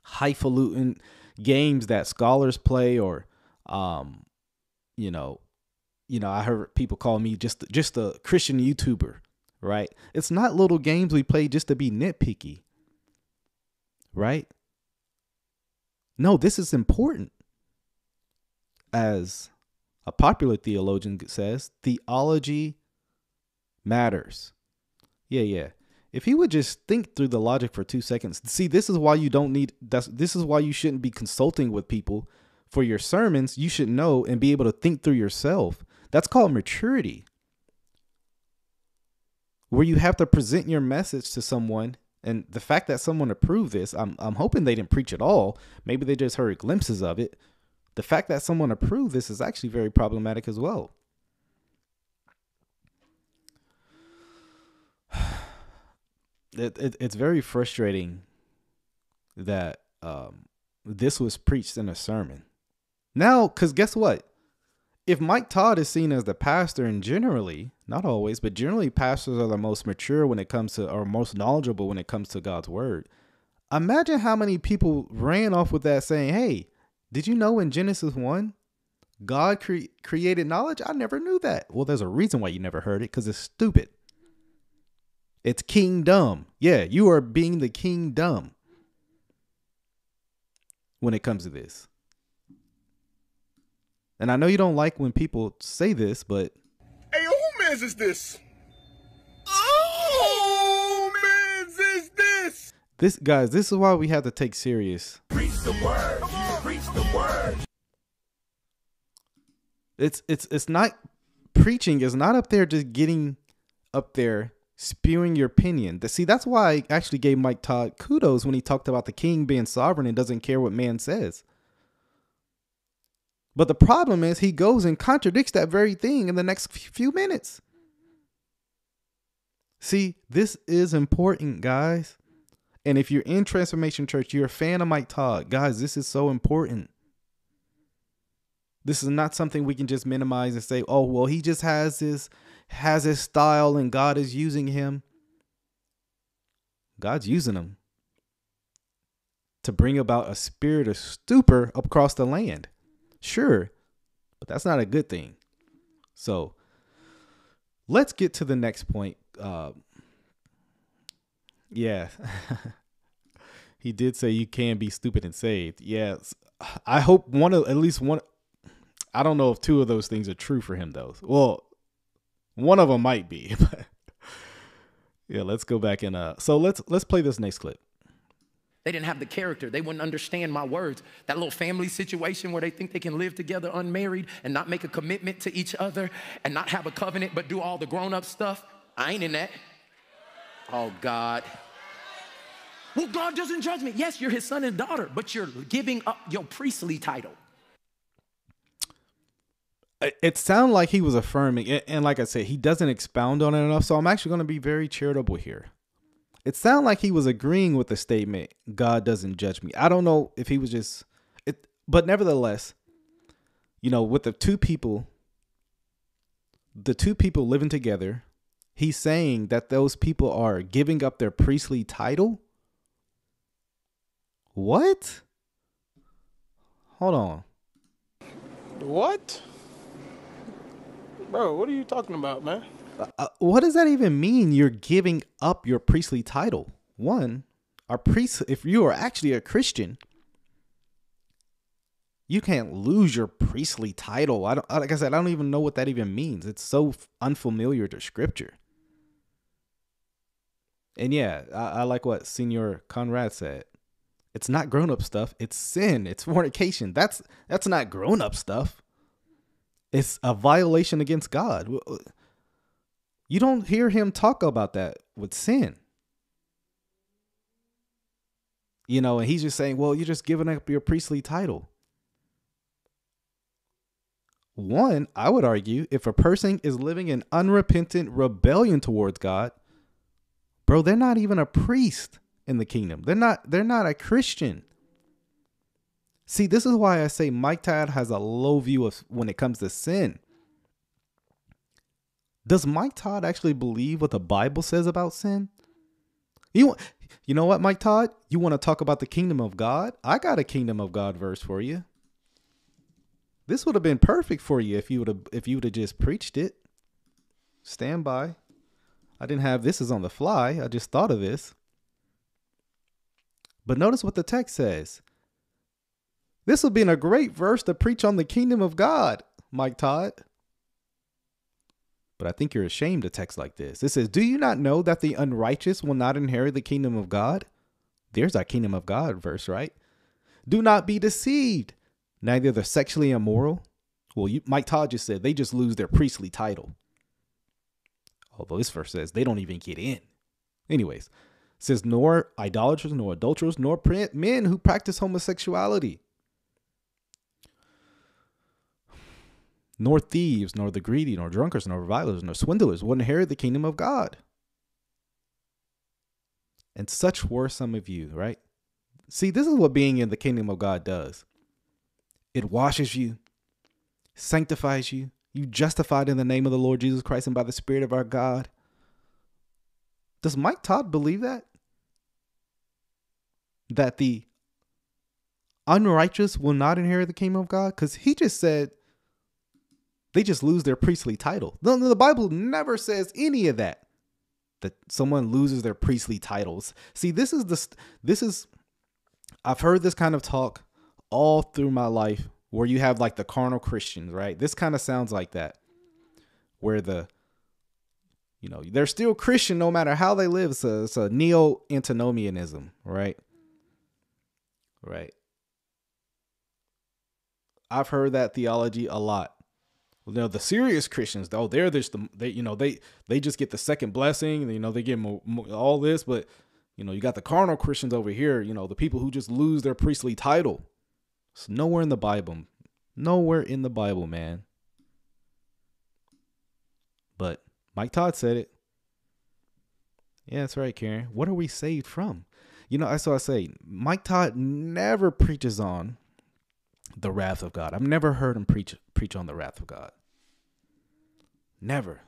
B: highfalutin games that scholars play or um you know you know i heard people call me just just a christian youtuber right? It's not little games we play just to be nitpicky right? No this is important. As a popular theologian says theology matters. Yeah, yeah. If he would just think through the logic for two seconds, see, this is why you don't need that's this is why you shouldn't be consulting with people for your sermons. You should know and be able to think through yourself. That's called maturity. Where you have to present your message to someone and the fact that someone approved this, I'm I'm hoping they didn't preach at all. Maybe they just heard glimpses of it. The fact that someone approved this is actually very problematic as well. It, it it's very frustrating that um, this was preached in a sermon. Now, because guess what? If Mike Todd is seen as the pastor, and generally, not always, but generally, pastors are the most mature when it comes to, or most knowledgeable when it comes to God's word. Imagine how many people ran off with that saying, Hey, did you know in Genesis 1, God cre- created knowledge? I never knew that. Well, there's a reason why you never heard it because it's stupid. It's kingdom. Yeah, you are being the kingdom when it comes to this. And I know you don't like when people say this, but
E: Hey, who mans is this? Oh, mans
B: This This guys, this is why we have to take serious.
F: Preach the word. Preach the word.
B: It's it's it's not preaching is not up there just getting up there spewing your opinion. See, that's why I actually gave Mike Todd kudos when he talked about the king being sovereign and doesn't care what man says. But the problem is he goes and contradicts that very thing in the next few minutes. See, this is important, guys. And if you're in Transformation Church, you're a fan of Mike Todd, guys, this is so important. This is not something we can just minimize and say, "Oh, well, he just has his has his style and God is using him." God's using him to bring about a spirit of stupor across the land. Sure, but that's not a good thing. So, let's get to the next point. Uh, yeah. he did say you can be stupid and saved. Yes. I hope one of at least one I don't know if two of those things are true for him though. Well, one of them might be, yeah, let's go back and uh so let's let's play this next clip.
D: They didn't have the character. They wouldn't understand my words. That little family situation where they think they can live together unmarried and not make a commitment to each other and not have a covenant but do all the grown up stuff. I ain't in that. Oh, God. Well, God doesn't judge me. Yes, you're his son and daughter, but you're giving up your priestly title.
B: It- sounded like he was affirming and like I said, he doesn't expound on it enough, so I'm actually going to be very charitable here. It sounded like he was agreeing with the statement, God doesn't judge me. I don't know if he was just it but nevertheless, you know, with the two people the two people living together, he's saying that those people are giving up their priestly title. What? Hold on.
C: What? Bro, what are you talking about, man?
B: Uh, what does that even mean? You're giving up your priestly title. One, our priest. If you are actually a Christian, you can't lose your priestly title. I don't. Like I said, I don't even know what that even means. It's so unfamiliar to Scripture. And yeah, I, I like what Senior Conrad said. It's not grown up stuff. It's sin. It's fornication. That's that's not grown up stuff. It's a violation against God. Uh, you don't hear him talk about that with sin. You know, and he's just saying, well, you're just giving up your priestly title. One, I would argue, if a person is living in unrepentant rebellion towards God, bro, they're not even a priest in the kingdom. They're not they're not a Christian. See, this is why I say Mike Todd has a low view of when it comes to sin. Does Mike Todd actually believe what the Bible says about sin? You you know what, Mike Todd? You want to talk about the kingdom of God? I got a kingdom of God verse for you. This would have been perfect for you if you would have if you would have just preached it. Stand by. I didn't have this is on the fly. I just thought of this. But notice what the text says. This would be a great verse to preach on the kingdom of God, Mike Todd. But I think you're ashamed of text like this. It says, Do you not know that the unrighteous will not inherit the kingdom of God? There's our kingdom of God verse, right? Do not be deceived. Neither the sexually immoral. Well, you, Mike Todd just said they just lose their priestly title. Although this verse says they don't even get in. Anyways, says, Nor idolaters, nor adulterers, nor men who practice homosexuality. Nor thieves, nor the greedy, nor drunkards, nor revilers, nor swindlers will inherit the kingdom of God. And such were some of you, right? See, this is what being in the kingdom of God does it washes you, sanctifies you, you justified in the name of the Lord Jesus Christ and by the Spirit of our God. Does Mike Todd believe that? That the unrighteous will not inherit the kingdom of God? Because he just said, they just lose their priestly title. The, the Bible never says any of that. That someone loses their priestly titles. See, this is the this is I've heard this kind of talk all through my life where you have like the carnal Christians, right? This kind of sounds like that. Where the You know, they're still Christian no matter how they live. It's a, it's a neo antinomianism, right? Right. I've heard that theology a lot. You know, the serious Christians, though, they're just the they, you know, they they just get the second blessing. You know, they get more, more, all this, but you know, you got the carnal Christians over here. You know, the people who just lose their priestly title. It's nowhere in the Bible. Nowhere in the Bible, man. But Mike Todd said it. Yeah, that's right, Karen. What are we saved from? You know, that's what I say. Mike Todd never preaches on the wrath of God. I've never heard him preach preach on the wrath of God. Never.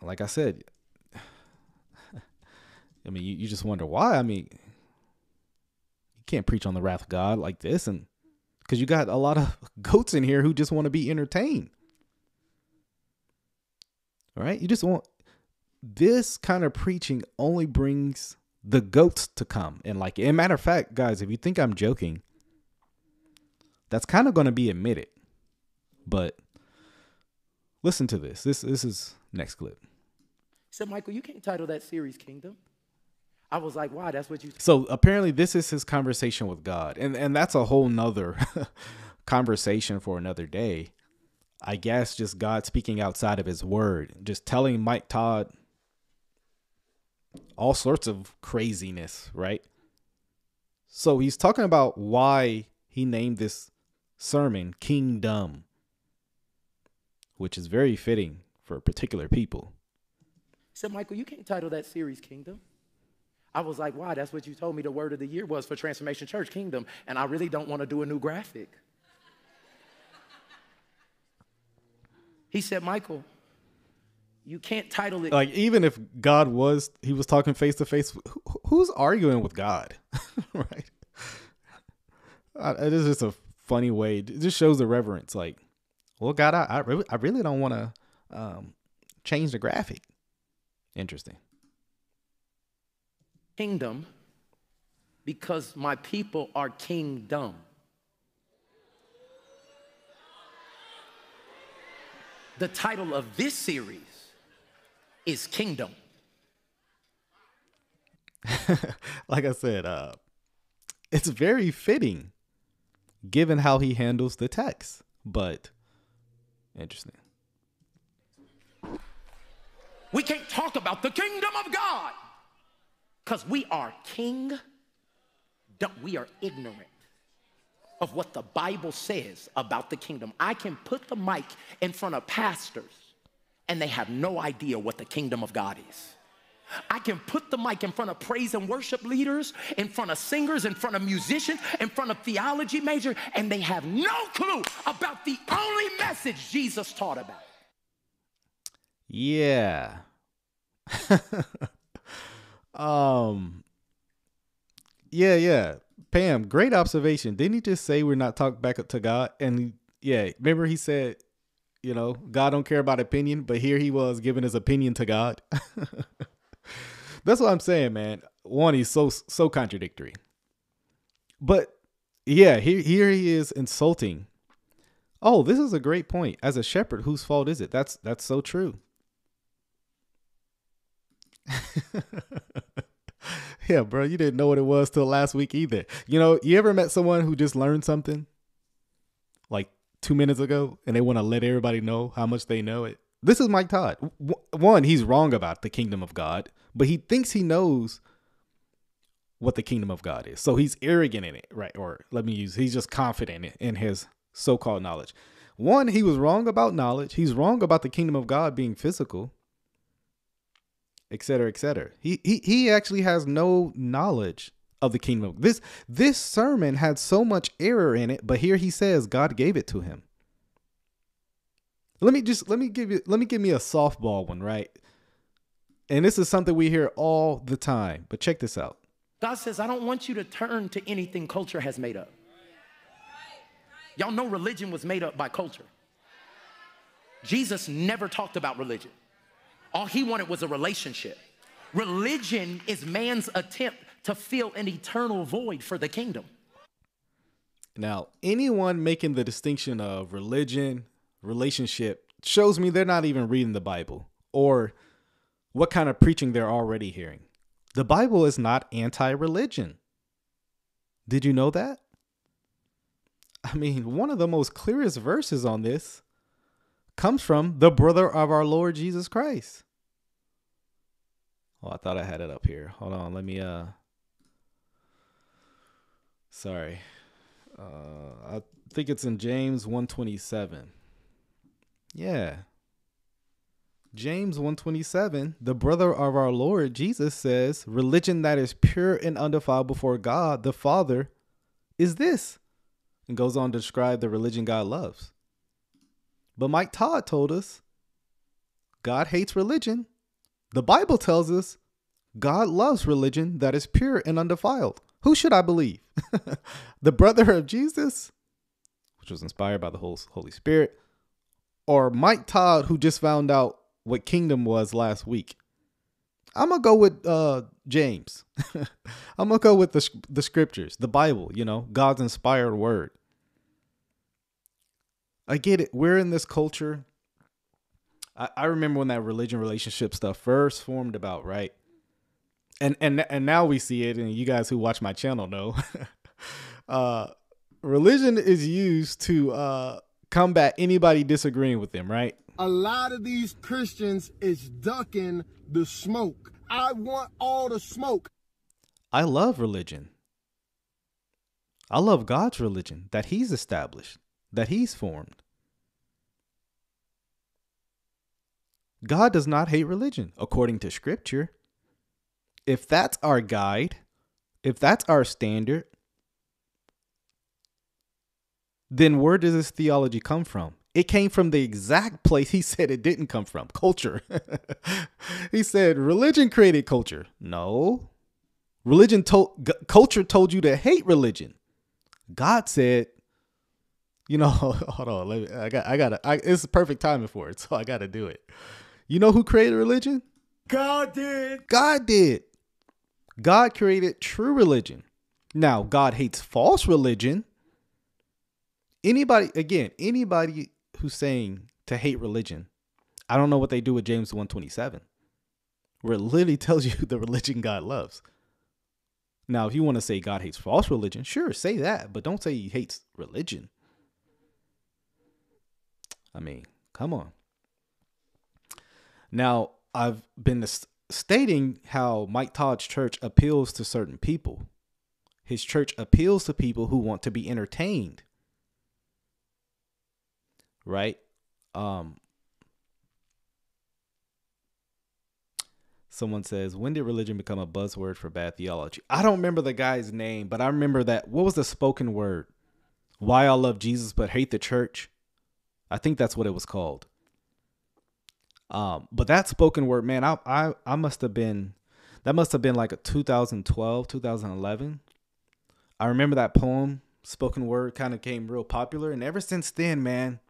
B: Like I said, I mean, you, you just wonder why. I mean, you can't preach on the wrath of God like this, and because you got a lot of goats in here who just want to be entertained. All right, you just want this kind of preaching only brings the goats to come, and like, a matter of fact, guys, if you think I'm joking, that's kind of going to be admitted. But listen to this. This this is next clip. He
D: said, Michael, you can't title that series Kingdom. I was like, why? That's what you.
B: So apparently, this is his conversation with God, and and that's a whole nother conversation for another day. I guess just God speaking outside of His Word, just telling Mike Todd all sorts of craziness, right? So he's talking about why he named this sermon Kingdom, which is very fitting for particular people.
D: He said, Michael, you can't title that series Kingdom. I was like, why? That's what you told me the word of the year was for Transformation Church Kingdom. And I really don't want to do a new graphic. he said, Michael, you can't title it.
B: Like, even if God was, he was talking face to face, who's arguing with God? right? it is just a funny way. It just shows the reverence. Like, well, God, I, I, really, I really don't want to um, change the graphic. Interesting
D: kingdom because my people are kingdom. The title of this series is Kingdom.
B: like I said, uh, it's very fitting given how he handles the text, but interesting.
D: We can't talk about the kingdom of God because we are king, we are ignorant of what the Bible says about the kingdom. I can put the mic in front of pastors and they have no idea what the kingdom of God is. I can put the mic in front of praise and worship leaders, in front of singers, in front of musicians, in front of theology majors, and they have no clue about the only message Jesus taught about.
B: Yeah. Um. Yeah, yeah. Pam, great observation. Didn't he just say we're not talking back to God? And yeah, remember he said, you know, God don't care about opinion, but here he was giving his opinion to God. That's what I'm saying, man. One, he's so so contradictory. But yeah, here here he is insulting. Oh, this is a great point. As a shepherd, whose fault is it? That's that's so true. yeah, bro, you didn't know what it was till last week either. You know, you ever met someone who just learned something like two minutes ago and they want to let everybody know how much they know it? This is Mike Todd. One, he's wrong about the kingdom of God, but he thinks he knows what the kingdom of God is. So he's arrogant in it, right? Or let me use, he's just confident in his so called knowledge. One, he was wrong about knowledge. He's wrong about the kingdom of God being physical etc., etc. He, he he actually has no knowledge of the kingdom. This this sermon had so much error in it, but here he says God gave it to him. Let me just let me give you let me give me a softball one, right? And this is something we hear all the time, but check this out.
D: God says, I don't want you to turn to anything culture has made up. Y'all know religion was made up by culture. Jesus never talked about religion. All he wanted was a relationship. Religion is man's attempt to fill an eternal void for the kingdom.
B: Now, anyone making the distinction of religion, relationship, shows me they're not even reading the Bible or what kind of preaching they're already hearing. The Bible is not anti religion. Did you know that? I mean, one of the most clearest verses on this comes from the brother of our Lord Jesus Christ. Oh, I thought I had it up here. Hold on, let me uh Sorry. Uh I think it's in James 127. Yeah. James 127, the brother of our Lord Jesus says, religion that is pure and undefiled before God the Father is this. And goes on to describe the religion God loves. But Mike Todd told us God hates religion. The Bible tells us God loves religion that is pure and undefiled. Who should I believe? the brother of Jesus, which was inspired by the Holy Spirit, or Mike Todd, who just found out what kingdom was last week? I'm gonna go with uh, James. I'm gonna go with the the scriptures, the Bible. You know, God's inspired word. I get it. We're in this culture. I, I remember when that religion relationship stuff first formed about, right? And and and now we see it, and you guys who watch my channel know. uh, religion is used to uh, combat anybody disagreeing with them, right?
E: A lot of these Christians is ducking the smoke. I want all the smoke.
B: I love religion. I love God's religion that He's established, that He's formed. God does not hate religion, according to Scripture. If that's our guide, if that's our standard, then where does this theology come from? It came from the exact place he said it didn't come from culture. he said religion created culture. No. Religion told culture told you to hate religion. God said, you know, hold on, let me, I got I got to it's the perfect timing for it, so I got to do it. You know who created religion?
F: God did.
B: God did. God created true religion. Now, God hates false religion. Anybody, again, anybody who's saying to hate religion, I don't know what they do with James 127, where it literally tells you the religion God loves. Now, if you want to say God hates false religion, sure, say that, but don't say he hates religion. I mean, come on. Now, I've been stating how Mike Todd's church appeals to certain people. His church appeals to people who want to be entertained right? Um, someone says, "When did religion become a buzzword for bad theology?" I don't remember the guy's name, but I remember that. What was the spoken word? Why I love Jesus but hate the church. I think that's what it was called. Um, but that spoken word, man, I I I must have been that must have been like a 2012, 2011. I remember that poem, spoken word, kind of came real popular, and ever since then, man,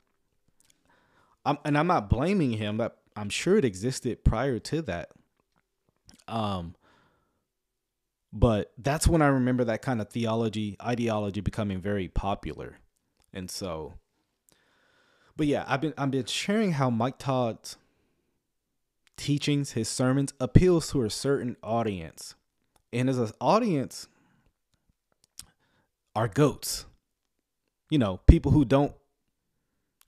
B: I'm, and I'm not blaming him. But I'm sure it existed prior to that. Um, but that's when I remember that kind of theology, ideology becoming very popular, and so. But yeah, I've been I've been sharing how Mike Todd's teachings, his sermons appeals to a certain audience, and as an audience, are goats. You know, people who don't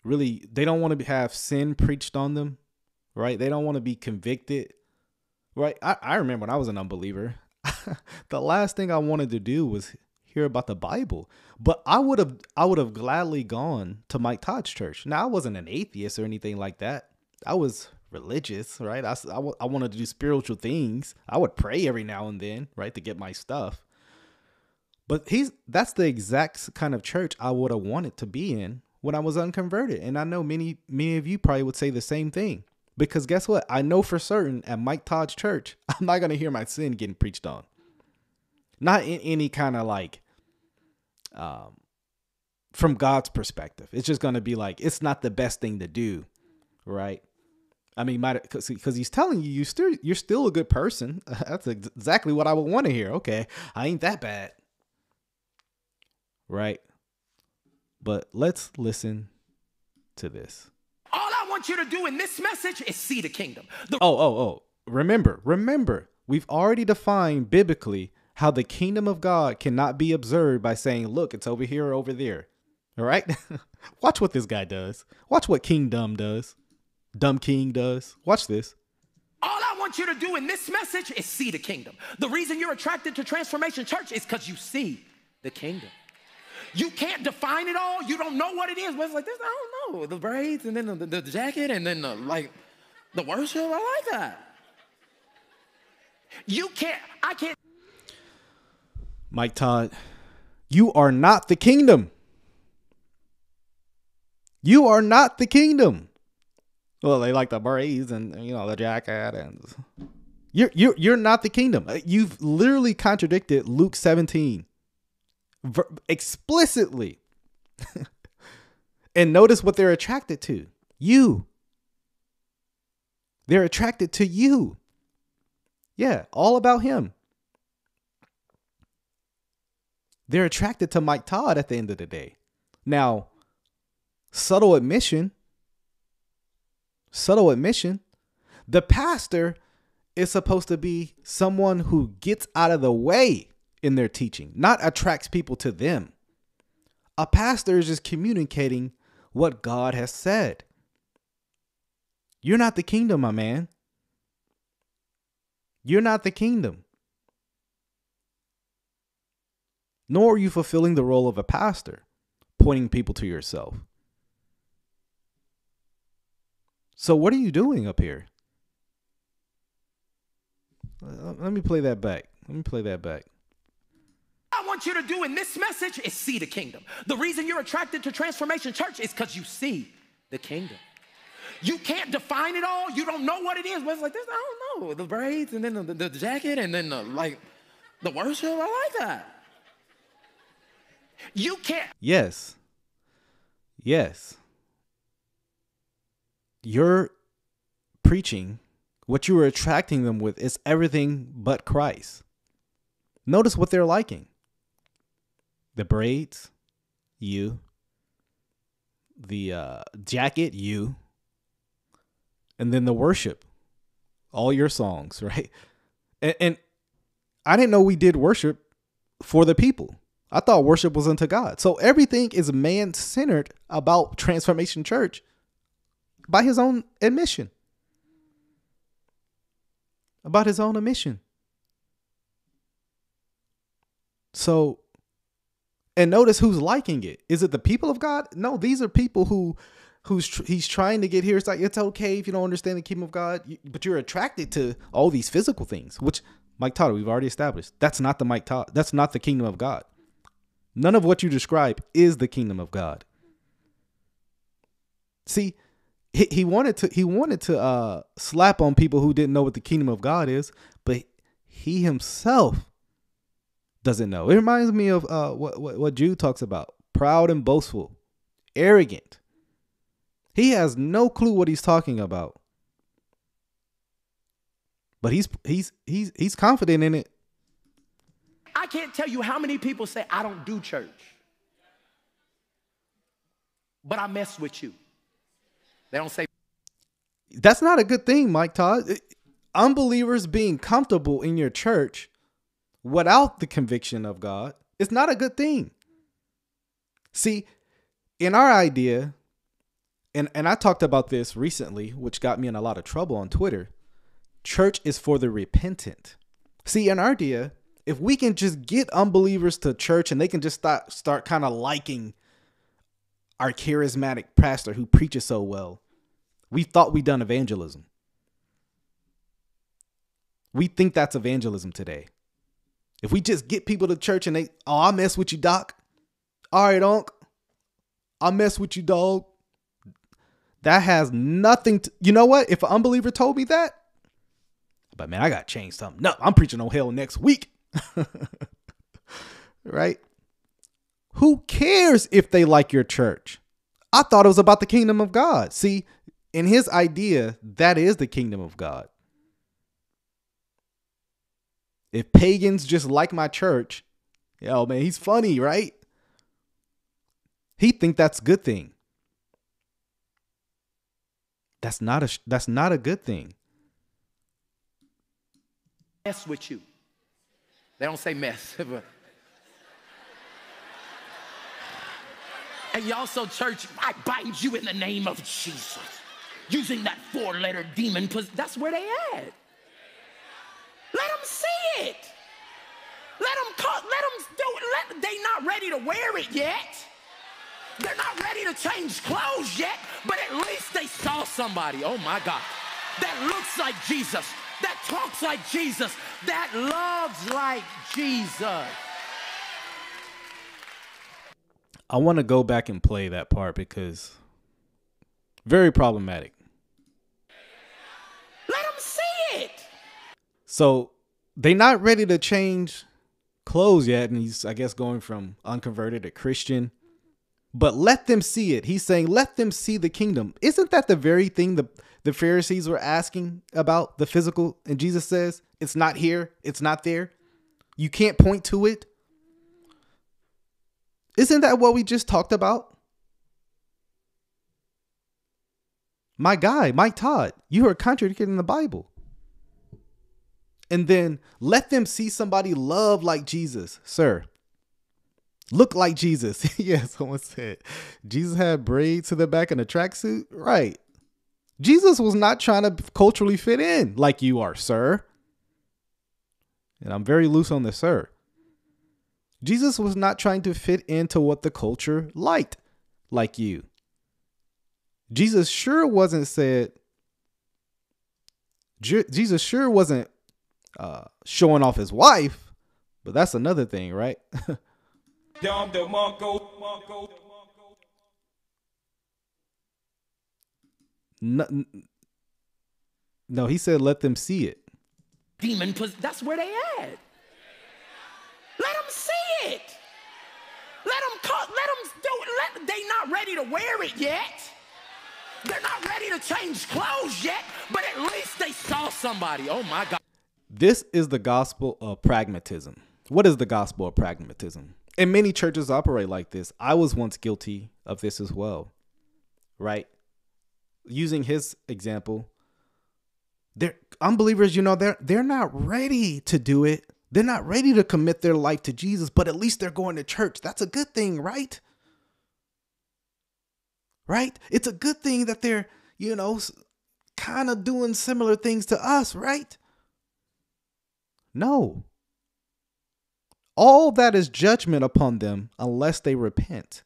B: really they don't want to have sin preached on them, right? They don't want to be convicted, right? I, I remember when I was an unbeliever, the last thing I wanted to do was hear about the Bible. But I would have I would have gladly gone to Mike Todd's church. Now I wasn't an atheist or anything like that. I was religious, right? I, I, I wanted to do spiritual things. I would pray every now and then, right, to get my stuff. But he's that's the exact kind of church I would have wanted to be in when I was unconverted. And I know many, many of you probably would say the same thing. Because guess what? I know for certain at Mike Todd's church, I'm not going to hear my sin getting preached on. Not in any kind of like, um, from God's perspective. It's just going to be like, it's not the best thing to do. Right. I mean, because because he's telling you you still you're still a good person. That's exactly what I would want to hear. Okay, I ain't that bad, right? But let's listen to this All I
D: want you to do in this message is see the kingdom. The
B: Oh, oh, oh. Remember, remember, we've already defined biblically how the kingdom of God cannot be observed by saying, look, it's over here or over there. All right? Watch what this guy does. Watch what King Dumb does. Dumb King does. Watch this.
D: All I want you to do in this message is see the kingdom. The reason you're attracted to Transformation Church is because you see the kingdom. You can't define it all. You don't know what it is. But it's like this. I don't know the braids and then the, the, the jacket and then the, like the worship. I like that. You can't. I can't.
B: Mike Todd, you are not the kingdom. You are not the kingdom. Well, they like the braids and you know the jacket and you're you're you're not the kingdom. You've literally contradicted Luke 17 ver- explicitly. and notice what they're attracted to. You. They're attracted to you. Yeah, all about him. They're attracted to Mike Todd at the end of the day. Now, subtle admission, subtle admission, the pastor is supposed to be someone who gets out of the way in their teaching, not attracts people to them. A pastor is just communicating what God has said. You're not the kingdom, my man. You're not the kingdom. Nor are you fulfilling the role of a pastor, pointing people to yourself. So, what are you doing up here? Let me play that back. Let me play that back.
D: Want you to do in this message is see the kingdom. The reason you're attracted to Transformation Church is because you see the kingdom. You can't define it all. You don't know what it is. But it's like this. I don't know the braids and then the, the, the jacket and then the, like the worship. I like that. You can't.
B: Yes. Yes. You're preaching, what you are attracting them with is everything but Christ. Notice what they're liking the braids, you, the uh, jacket, you, and then the worship, all your songs, right? And, and I didn't know we did worship for the people. I thought worship was unto God. So everything is man centered about Transformation Church by his own admission. About his own admission. So, and notice who's liking it. Is it the people of God? No, these are people who who's tr- he's trying to get here. It's like it's okay if you don't understand the kingdom of God, you- but you're attracted to all these physical things, which Mike Todd, we've already established. That's not the Mike Todd. That's not the kingdom of God. None of what you describe is the kingdom of God. See, he, he wanted to he wanted to uh slap on people who didn't know what the kingdom of God is, but he himself doesn't know. It reminds me of uh what what, what Jude talks about. Proud and boastful, arrogant. He has no clue what he's talking about. But he's he's he's he's confident in it.
D: I can't tell you how many people say I don't do church, but I mess with you. They don't say
B: That's not a good thing, Mike Todd. Unbelievers being comfortable in your church without the conviction of God is not a good thing. See, in our idea, and, and I talked about this recently, which got me in a lot of trouble on Twitter. Church is for the repentant. See, in our idea, if we can just get unbelievers to church and they can just start start kind of liking our charismatic pastor who preaches so well, we thought we done evangelism. We think that's evangelism today. If we just get people to church and they, oh, I mess with you, doc. All right, unc. I mess with you, dog. That has nothing to, you know what? If an unbeliever told me that, but man, I got to change something. No, I'm preaching on hell next week. right? Who cares if they like your church? I thought it was about the kingdom of God. See, in his idea, that is the kingdom of God. If pagans just like my church, yo man, he's funny, right? He think that's good thing. That's not a that's not a good thing.
D: Mess with you. They don't say mess. and y'all so church, I bind you in the name of Jesus. Using that four-letter demon, that's where they at. Let them see it. Let them cut, let them do it. Let, they not ready to wear it yet. They're not ready to change clothes yet, but at least they saw somebody. Oh my God. That looks like Jesus, that talks like Jesus, that loves like Jesus.
B: I want to go back and play that part because very problematic.
D: Let them see it.
B: So they're not ready to change clothes yet, and he's I guess going from unconverted to Christian but let them see it. He's saying, let them see the kingdom. Isn't that the very thing the, the Pharisees were asking about the physical? And Jesus says, it's not here, it's not there. You can't point to it. Isn't that what we just talked about? My guy, Mike Todd, you are contradicting the Bible. And then let them see somebody love like Jesus, sir look like Jesus. yeah, someone said Jesus had braids to the back in a tracksuit. Right. Jesus was not trying to culturally fit in like you are, sir. And I'm very loose on this, sir. Jesus was not trying to fit into what the culture liked like you. Jesus sure wasn't said Jesus sure wasn't uh, showing off his wife, but that's another thing, right? Dom DeMarco. No, no, he said let them see it.
D: Demon, that's where they at. Let them see it. Let them cut, let them do it. Let, they not ready to wear it yet. They're not ready to change clothes yet, but at least they saw somebody. Oh my God.
B: This is the gospel of pragmatism. What is the gospel of pragmatism? and many churches operate like this. I was once guilty of this as well. Right? Using his example, they're unbelievers, you know, they're they're not ready to do it. They're not ready to commit their life to Jesus, but at least they're going to church. That's a good thing, right? Right? It's a good thing that they're, you know, kind of doing similar things to us, right? No. All that is judgment upon them unless they repent.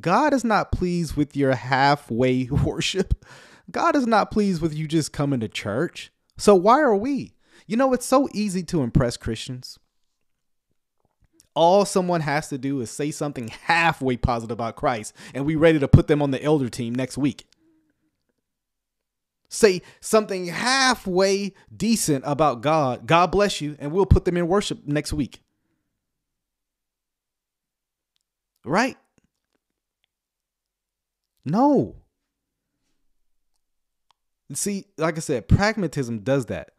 B: God is not pleased with your halfway worship. God is not pleased with you just coming to church. So why are we? You know, it's so easy to impress Christians. All someone has to do is say something halfway positive about Christ, and we're ready to put them on the elder team next week. Say something halfway decent about God. God bless you, and we'll put them in worship next week. Right? No. See, like I said, pragmatism does that.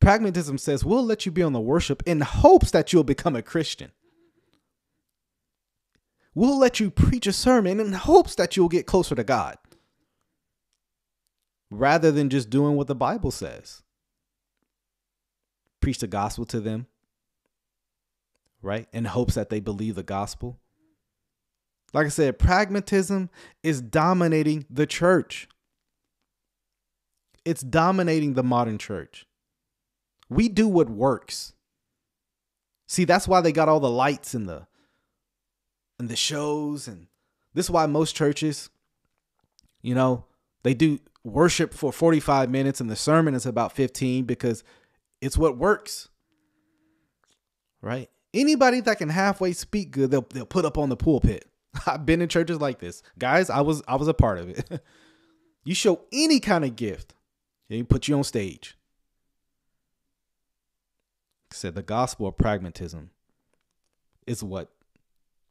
B: Pragmatism says, we'll let you be on the worship in hopes that you'll become a Christian. We'll let you preach a sermon in hopes that you'll get closer to God rather than just doing what the Bible says. Preach the gospel to them, right? In hopes that they believe the gospel. Like I said, pragmatism is dominating the church. It's dominating the modern church. We do what works. See, that's why they got all the lights in the and the shows and this is why most churches you know, they do worship for 45 minutes and the sermon is about 15 because it's what works. Right? Anybody that can halfway speak good, they'll they'll put up on the pulpit. I've been in churches like this. Guys, I was I was a part of it. you show any kind of gift, they put you on stage. said the gospel of pragmatism is what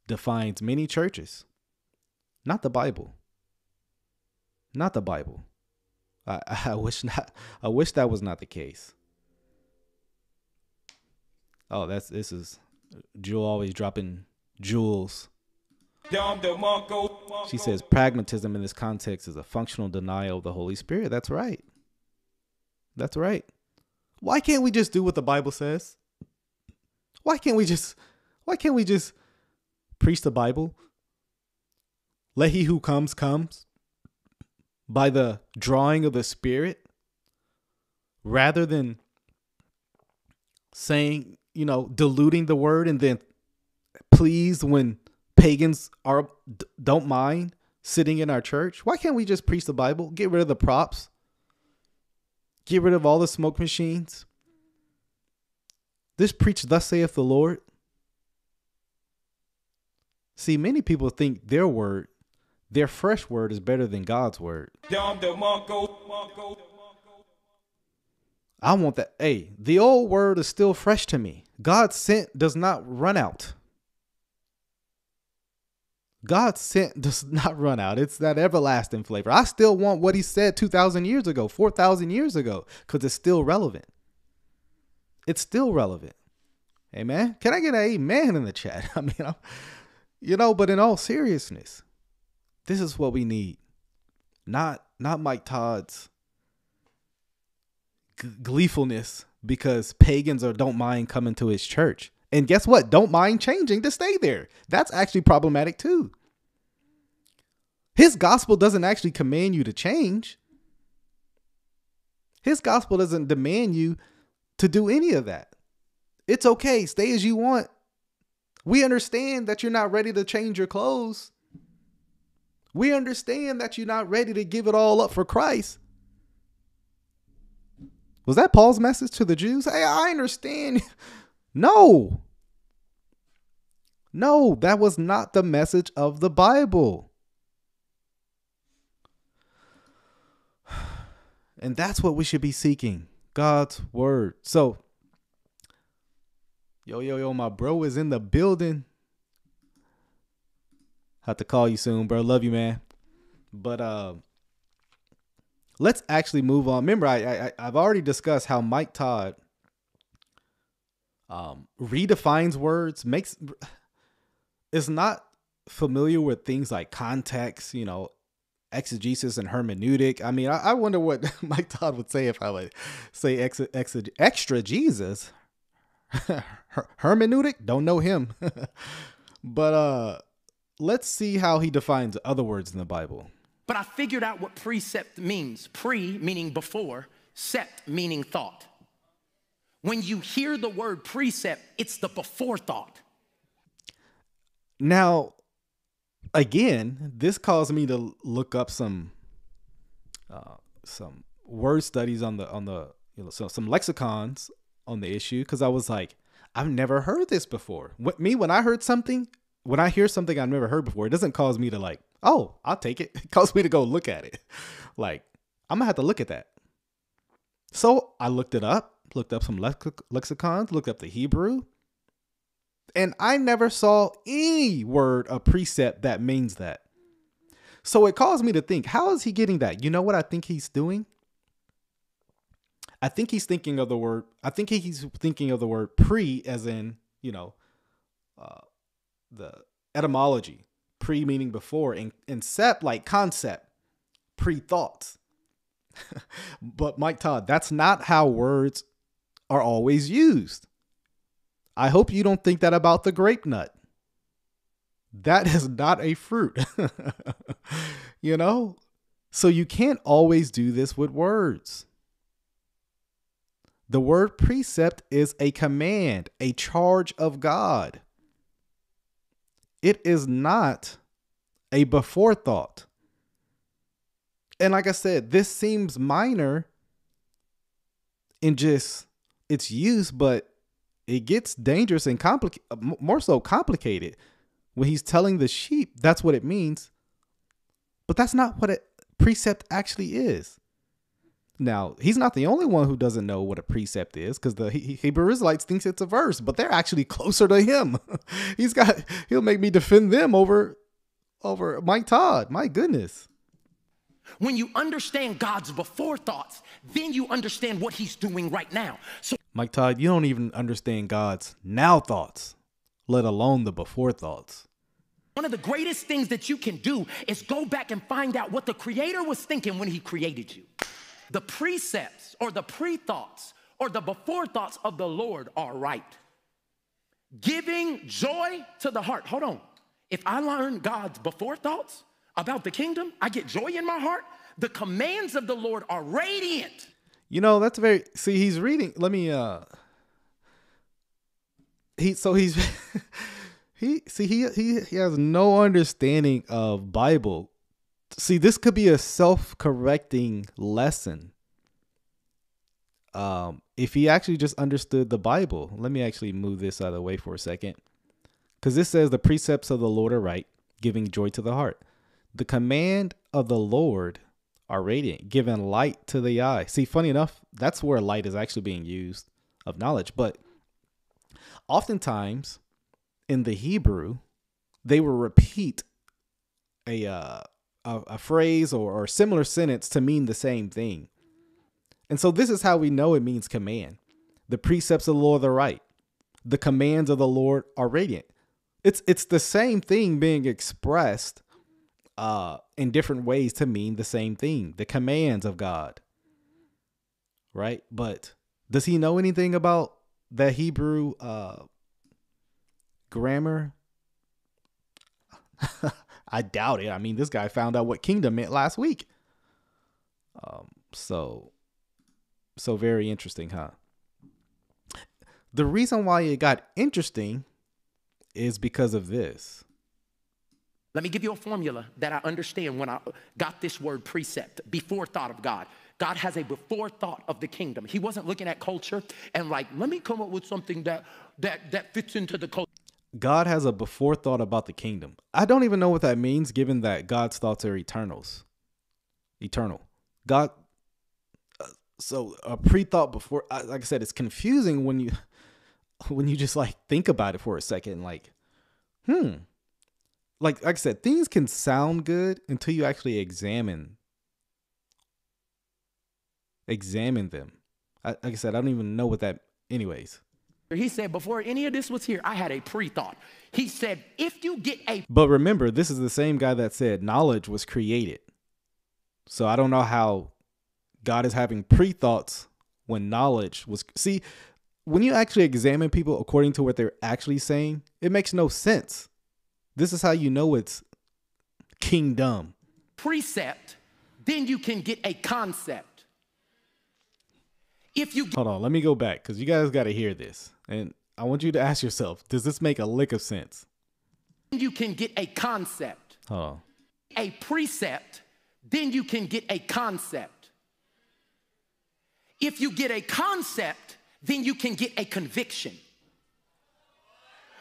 B: defines many churches. Not the Bible. Not the Bible. I, I wish not I wish that was not the case. Oh, that's this is Jewel always dropping jewels She says pragmatism in this context is a functional denial of the Holy Spirit. That's right. That's right. Why can't we just do what the Bible says? Why can't we just why can't we just preach the Bible? Let he who comes comes by the drawing of the Spirit rather than saying, you know, diluting the word and then pleased when pagans are don't mind sitting in our church. Why can't we just preach the Bible? Get rid of the props. Get rid of all the smoke machines. This preach thus saith the Lord. See, many people think their word, their fresh word is better than God's word. I want that. Hey, the old word is still fresh to me. God's sent does not run out. God's sent does not run out. It's that everlasting flavor. I still want what he said 2,000 years ago, 4,000 years ago, because it's still relevant. It's still relevant. Amen. Can I get an amen in the chat? I mean, I'm, you know, but in all seriousness, this is what we need. Not not Mike Todd's gleefulness because pagans are don't mind coming to his church. And guess what? Don't mind changing to stay there. That's actually problematic too. His gospel doesn't actually command you to change. His gospel doesn't demand you to do any of that. It's okay, stay as you want. We understand that you're not ready to change your clothes. We understand that you're not ready to give it all up for Christ. Was that Paul's message to the Jews? Hey, I understand. No. No, that was not the message of the Bible. And that's what we should be seeking God's word. So, yo, yo, yo, my bro is in the building. Have to call you soon, bro. Love you, man. But uh let's actually move on. Remember, I, I I've already discussed how Mike Todd um, redefines words, makes is not familiar with things like context, you know, exegesis and hermeneutic. I mean, I, I wonder what Mike Todd would say if I would say ex, ex, extra Jesus. hermeneutic, don't know him. but uh let's see how he defines other words in the Bible.
D: But I figured out what precept means pre meaning before, sept meaning thought. When you hear the word precept, it's the before thought.
B: Now, again, this caused me to look up some uh, some word studies on the on the you know so some lexicons on the issue because I was like, I've never heard this before. What, me when I heard something, when I hear something I've never heard before, it doesn't cause me to like oh, I'll take it. It caused me to go look at it. Like, I'm gonna have to look at that. So I looked it up, looked up some lex- lexicons, looked up the Hebrew, and I never saw any word a precept that means that. So it caused me to think, how is he getting that? You know what I think he's doing? I think he's thinking of the word, I think he's thinking of the word pre as in, you know, uh, the etymology pre meaning before, and, and sept like concept, pre thoughts. but Mike Todd, that's not how words are always used. I hope you don't think that about the grape nut. That is not a fruit. you know? So you can't always do this with words. The word precept is a command, a charge of God. It is not a before thought. And like I said, this seems minor in just its use, but it gets dangerous and complicated, more so complicated when he's telling the sheep that's what it means. But that's not what a precept actually is. Now, he's not the only one who doesn't know what a precept is because the Hebrew Israelites thinks it's a verse, but they're actually closer to him. he's got he'll make me defend them over over Mike Todd. My goodness.
D: When you understand God's before thoughts, then you understand what he's doing right now. So
B: Mike Todd, you don't even understand God's now thoughts, let alone the before thoughts.
D: One of the greatest things that you can do is go back and find out what the Creator was thinking when He created you. The precepts or the pre thoughts or the before thoughts of the Lord are right. Giving joy to the heart. Hold on. If I learn God's before thoughts about the kingdom, I get joy in my heart. The commands of the Lord are radiant.
B: You know, that's very see, he's reading. Let me uh he so he's he see he he he has no understanding of Bible. See, this could be a self-correcting lesson. Um if he actually just understood the Bible. Let me actually move this out of the way for a second. Cuz this says the precepts of the Lord are right, giving joy to the heart. The command of the Lord are radiant, giving light to the eye. See, funny enough, that's where light is actually being used of knowledge. But oftentimes in the Hebrew, they will repeat a uh, a, a, phrase or, or similar sentence to mean the same thing. And so this is how we know it means command. The precepts of the Lord are right. The commands of the Lord are radiant. It's it's the same thing being expressed uh, in different ways to mean the same thing the commands of God. Right? But does he know anything about the Hebrew uh, grammar? I doubt it. I mean, this guy found out what kingdom meant last week. Um, so, so very interesting, huh? The reason why it got interesting is because of this.
D: Let me give you a formula that I understand when I got this word precept, before thought of God. God has a before thought of the kingdom. He wasn't looking at culture and like, let me come up with something that that that fits into the culture.
B: God has a before thought about the kingdom. I don't even know what that means given that God's thoughts are eternals. Eternal. God uh, so a pre-thought before like I said it's confusing when you when you just like think about it for a second like hmm like like I said, things can sound good until you actually examine examine them. I, like I said, I don't even know what that. Anyways,
D: he said before any of this was here, I had a pre-thought. He said, if you get a.
B: But remember, this is the same guy that said knowledge was created. So I don't know how God is having pre-thoughts when knowledge was. See, when you actually examine people according to what they're actually saying, it makes no sense. This is how you know it's kingdom.
D: Precept, then you can get a concept. If you
B: Hold on, let me go back cuz you guys got to hear this. And I want you to ask yourself, does this make a lick of sense?
D: You can get a concept.
B: On.
D: A precept, then you can get a concept. If you get a concept, then you can get a conviction.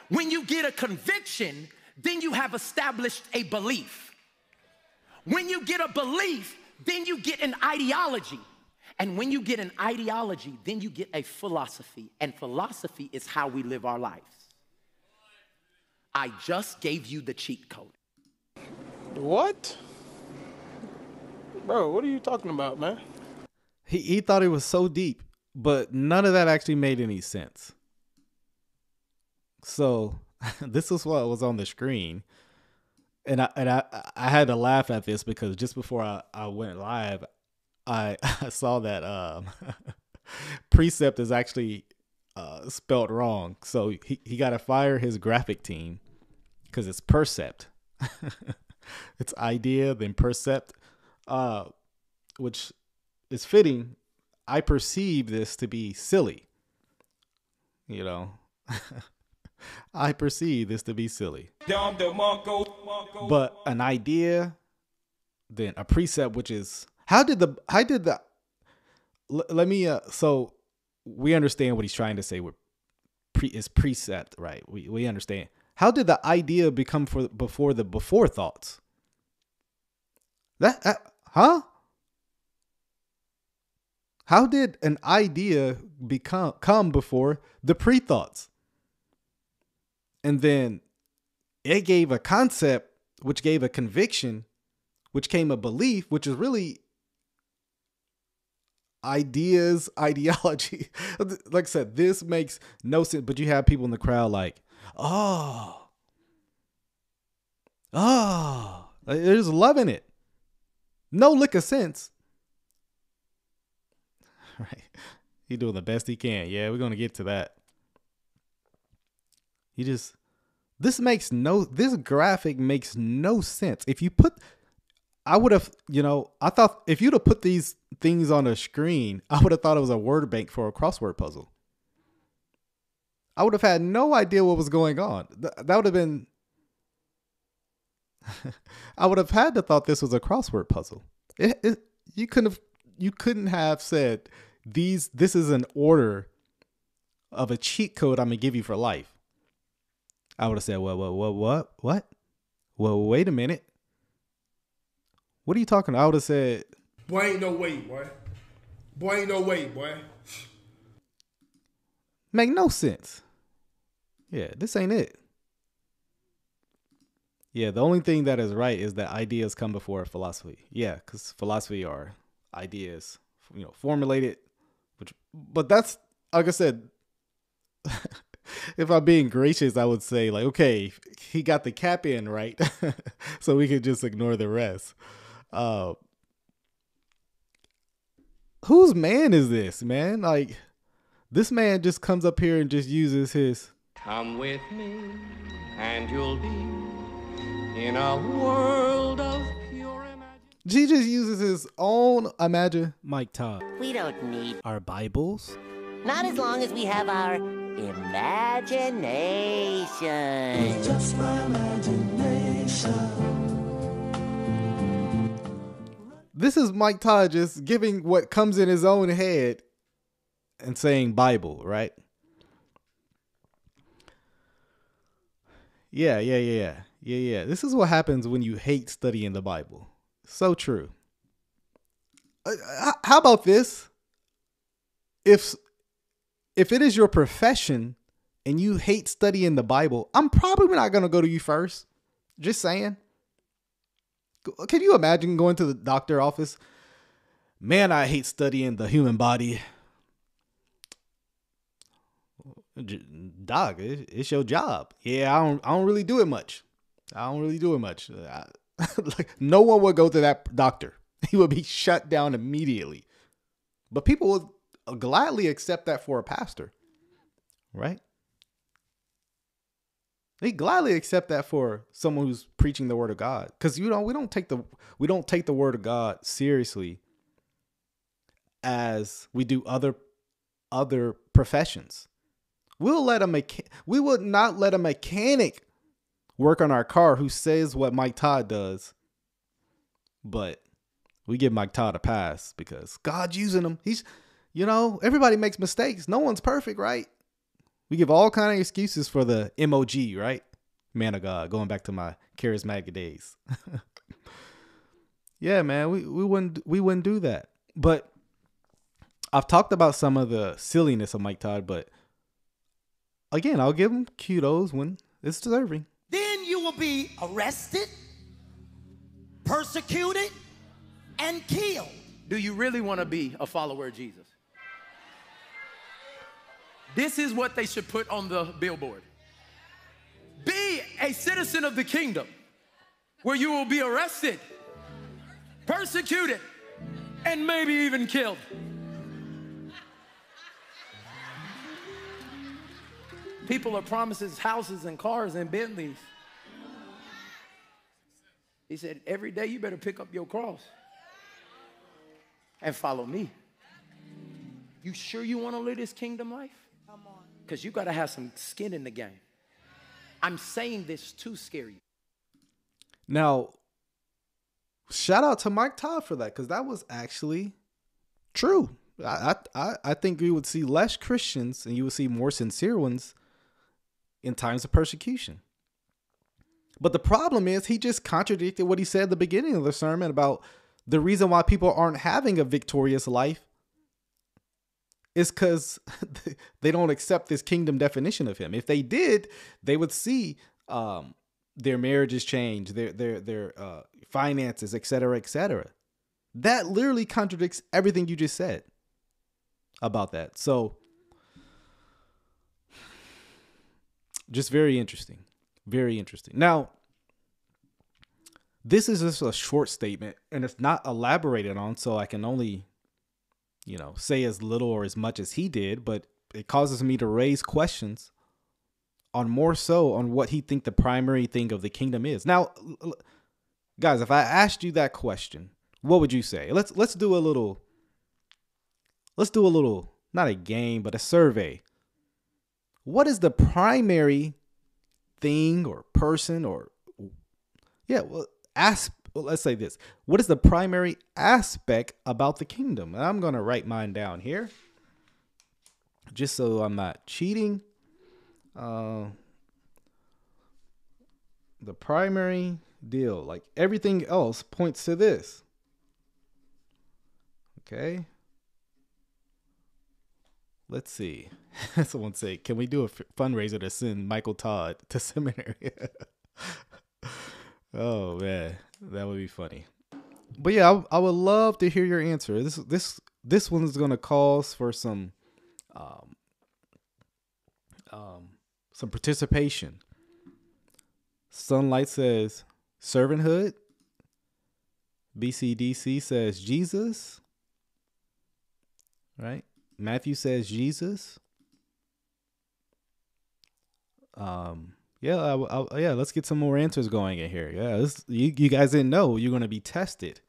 D: When you get a conviction, then you have established a belief. When you get a belief, then you get an ideology. And when you get an ideology, then you get a philosophy. And philosophy is how we live our lives. I just gave you the cheat code.
C: What? Bro, what are you talking about, man?
B: He, he thought it was so deep, but none of that actually made any sense. So this is what was on the screen. And I and I I had to laugh at this because just before I, I went live, I, I saw that um, precept is actually uh, spelled wrong. So he, he got to fire his graphic team because it's percept. it's idea, then percept, uh, which is fitting. I perceive this to be silly. You know, I perceive this to be silly. But an idea, then a precept, which is how did the how did the l- let me uh so we understand what he's trying to say with pre is precept, right? We we understand. How did the idea become for before the before thoughts? That uh, huh? How did an idea become come before the pre thoughts? And then it gave a concept, which gave a conviction, which came a belief, which is really ideas, ideology. like I said, this makes no sense. But you have people in the crowd like, oh, Oh, they're just loving it. No lick of sense. Right. He doing the best he can. Yeah, we're gonna get to that. He just this makes no this graphic makes no sense. If you put I would have, you know, I thought if you'd have put these things on a screen, I would have thought it was a word bank for a crossword puzzle. I would have had no idea what was going on. Th- that would have been I would have had to thought this was a crossword puzzle. It, it, you couldn't have you couldn't have said these this is an order of a cheat code I'm gonna give you for life. I would have said, well, what, what, what, what? Well, wait a minute. What are you talking? I would have said,
F: Boy, ain't no way, boy. Boy, ain't no way, boy.
B: make no sense. Yeah, this ain't it. Yeah, the only thing that is right is that ideas come before philosophy. Yeah, because philosophy are ideas, you know, formulated. Which, but that's like I said. if I'm being gracious, I would say like, okay, he got the cap in right, so we could just ignore the rest. Uh, whose man is this, man? Like, this man just comes up here and just uses his
G: Come with me, and you'll be in a world of pure imagination.
B: He just uses his own imagine Mike Todd.
H: We don't need,
B: Our Bibles.
H: not as long as we have our imagination.
B: This is Mike Todd just giving what comes in his own head and saying Bible, right? Yeah, yeah, yeah, yeah. Yeah. This is what happens when you hate studying the Bible. So true. Uh, how about this? If if it is your profession and you hate studying the Bible, I'm probably not going to go to you first. Just saying. Can you imagine going to the doctor office? Man, I hate studying the human body. Doc, it's your job. Yeah, I don't. I don't really do it much. I don't really do it much. Like no one would go to that doctor. He would be shut down immediately. But people would gladly accept that for a pastor, right? They gladly accept that for someone who's preaching the word of God, because you know we don't take the we don't take the word of God seriously as we do other other professions. We'll let a mecha- we would not let a mechanic work on our car who says what Mike Todd does, but we give Mike Todd a pass because God's using him. He's, you know, everybody makes mistakes. No one's perfect, right? We give all kind of excuses for the MOG, right? Man of God, going back to my charismatic days. yeah, man, we, we wouldn't we wouldn't do that. But I've talked about some of the silliness of Mike Todd, but again, I'll give him kudos when it's deserving.
I: Then you will be arrested, persecuted, and killed.
D: Do you really want to be a follower of Jesus? This is what they should put on the billboard. Be a citizen of the kingdom where you will be arrested, persecuted, and maybe even killed. People are promises houses and cars and Bentleys. He said, Every day you better pick up your cross and follow me. You sure you want to live this kingdom life? Because you got to have some skin in the game. I'm saying this to scare you.
B: Now, shout out to Mike Todd for that because that was actually true. I, I I think you would see less Christians and you would see more sincere ones in times of persecution. But the problem is he just contradicted what he said at the beginning of the sermon about the reason why people aren't having a victorious life is because they don't accept this kingdom definition of him. If they did, they would see um, their marriages change, their their their uh, finances, et cetera, et cetera. That literally contradicts everything you just said about that. So, just very interesting, very interesting. Now, this is just a short statement and it's not elaborated on, so I can only, you know, say as little or as much as he did, but it causes me to raise questions on more so on what he think the primary thing of the kingdom is. Now, guys, if I asked you that question, what would you say? Let's let's do a little let's do a little not a game, but a survey. What is the primary thing or person or yeah, well, ask well, let's say this. What is the primary aspect about the kingdom? And I'm going to write mine down here just so I'm not cheating. Uh, the primary deal, like everything else, points to this. Okay. Let's see. Someone say, can we do a fundraiser to send Michael Todd to seminary? Oh man, that would be funny. But yeah, I, I, would love to hear your answer. This this this one is gonna cause for some um, um, some participation. Sunlight says servanthood. BCDC says Jesus. Right? Matthew says Jesus. Um, yeah, I, I, yeah. Let's get some more answers going in here. Yeah, this, you you guys didn't know you're gonna be tested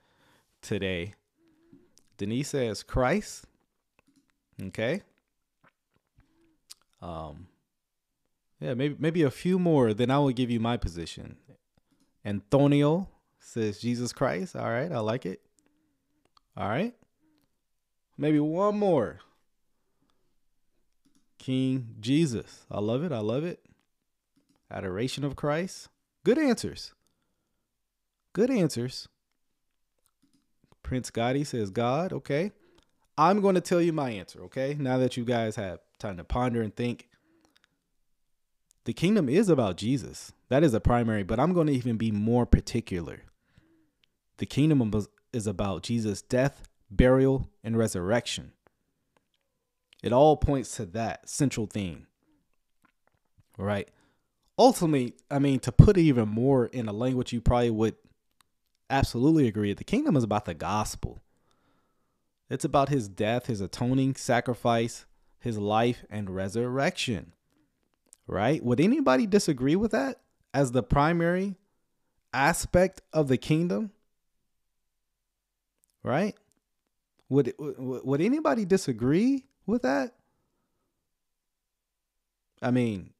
B: today. Denise says Christ. Okay. Um. Yeah, maybe maybe a few more. Then I will give you my position. Antonio says Jesus Christ. All right, I like it. All right. Maybe one more. King Jesus. I love it. I love it. Adoration of Christ. Good answers. Good answers. Prince Gotti says God. Okay. I'm going to tell you my answer. Okay. Now that you guys have time to ponder and think, the kingdom is about Jesus. That is a primary, but I'm going to even be more particular. The kingdom is about Jesus' death, burial, and resurrection. It all points to that central theme. Right? Ultimately, I mean, to put it even more in a language you probably would absolutely agree, the kingdom is about the gospel. It's about his death, his atoning sacrifice, his life, and resurrection. Right? Would anybody disagree with that as the primary aspect of the kingdom? Right? Would would anybody disagree with that? I mean,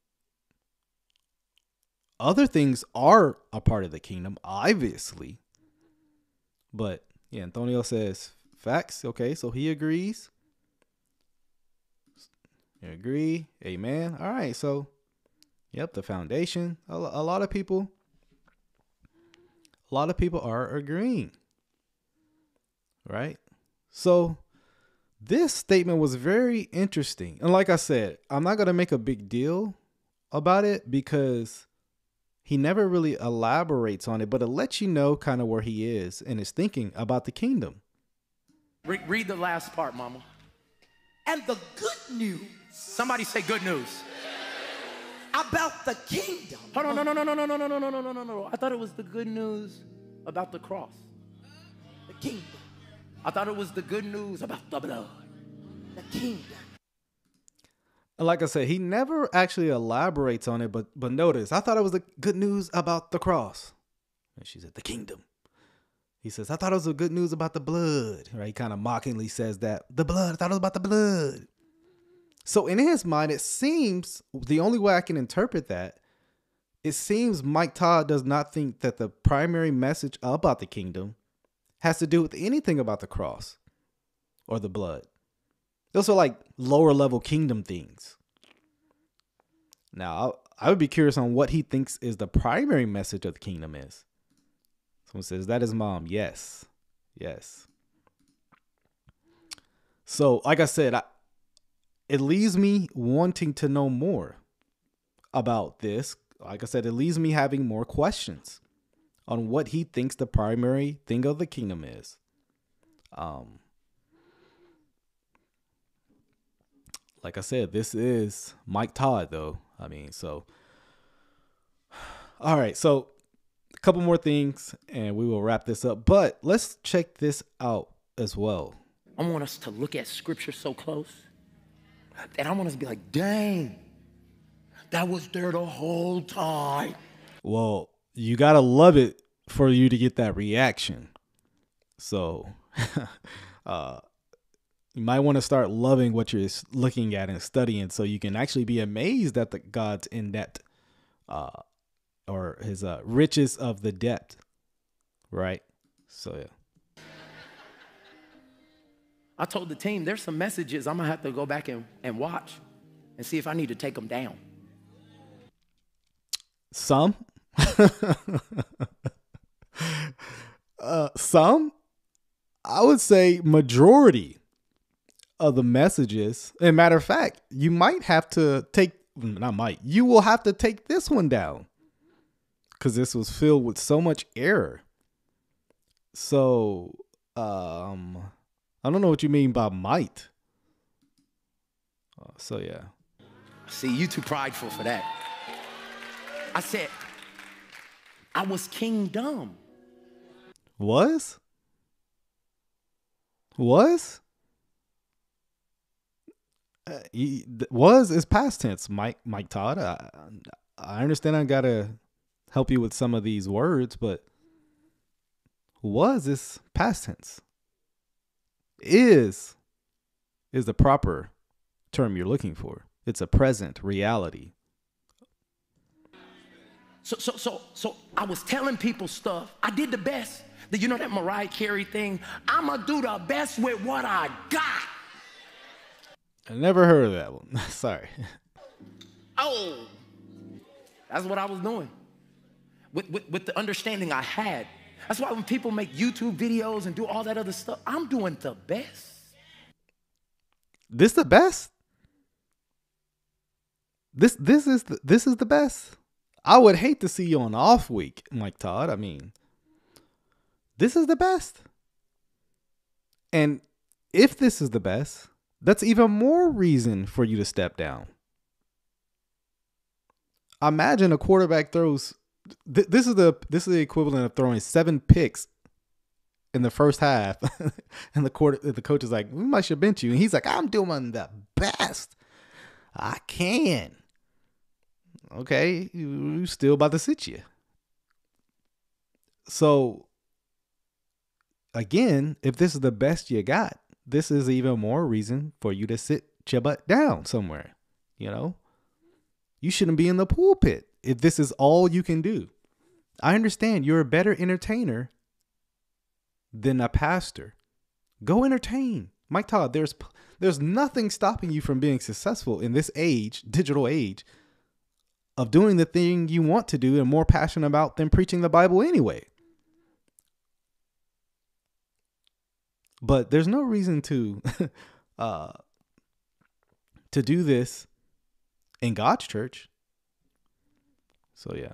B: other things are a part of the kingdom, obviously. But yeah, Antonio says facts. Okay, so he agrees. You agree? Amen. All right, so yep, the foundation. A, a lot of people, a lot of people are agreeing. Right? So this statement was very interesting. And like I said, I'm not going to make a big deal about it because he never really elaborates on it, but it lets you know kind of where he is and his thinking about the kingdom.
D: Read, read the last part, mama.
I: And the good news.
D: Somebody say good news.
I: About the kingdom.
D: Hold on, no, no, no, no, no, no, no, no, no, no, no, no. I thought it was the good news about the cross.
I: The kingdom.
D: I thought it was the good news about the blood.
I: The kingdom.
B: Like I said, he never actually elaborates on it, but but notice, I thought it was the good news about the cross. And she said, the kingdom. He says, I thought it was the good news about the blood. Right? He kind of mockingly says that. The blood, I thought it was about the blood. So in his mind, it seems the only way I can interpret that, it seems Mike Todd does not think that the primary message about the kingdom has to do with anything about the cross or the blood. Those are like lower level kingdom things. Now, I would be curious on what he thinks is the primary message of the kingdom is. Someone says, that is mom. Yes. Yes. So, like I said, I, it leaves me wanting to know more about this. Like I said, it leaves me having more questions on what he thinks the primary thing of the kingdom is. Um, like I said, this is Mike Todd, though. I mean, so all right. So a couple more things and we will wrap this up. But let's check this out as well.
D: I want us to look at scripture so close that I want us to be like, dang, that was there the whole time.
B: Well, you got to love it for you to get that reaction. So, uh, you might want to start loving what you're looking at and studying so you can actually be amazed at the God's in debt uh, or his uh, riches of the debt. Right? So, yeah.
D: I told the team there's some messages I'm going to have to go back and, and watch and see if I need to take them down.
B: Some? uh, some? I would say majority of the messages. And matter of fact, you might have to take not might, you will have to take this one down. Cause this was filled with so much error. So um I don't know what you mean by might. Uh, so yeah.
D: See, you too prideful for that. I said, I was kingdom.
B: Was? Was? Uh, he, was is past tense, Mike Mike Todd. I, I understand I gotta help you with some of these words, but was is past tense. Is is the proper term you're looking for. It's a present reality.
D: So so so so I was telling people stuff. I did the best. You know that Mariah Carey thing? I'ma do the best with what I got.
B: I never heard of that one. Sorry.
D: Oh, that's what I was doing with, with, with the understanding I had. That's why when people make YouTube videos and do all that other stuff, I'm doing the best.
B: This the best? This this is the, this is the best. I would hate to see you on off week, Mike Todd. I mean, this is the best. And if this is the best, that's even more reason for you to step down. Imagine a quarterback throws th- this is the this is the equivalent of throwing seven picks in the first half, and the quarter the coach is like, "We might should bench you," and he's like, "I'm doing the best I can." Okay, you still about to sit you. So again, if this is the best you got, this is even more reason for you to sit your butt down somewhere. You know, you shouldn't be in the pulpit if this is all you can do. I understand you're a better entertainer than a pastor. Go entertain. Mike Todd, there's there's nothing stopping you from being successful in this age, digital age, of doing the thing you want to do and more passionate about than preaching the Bible anyway. But there's no reason to uh to do this in God's church. So yeah.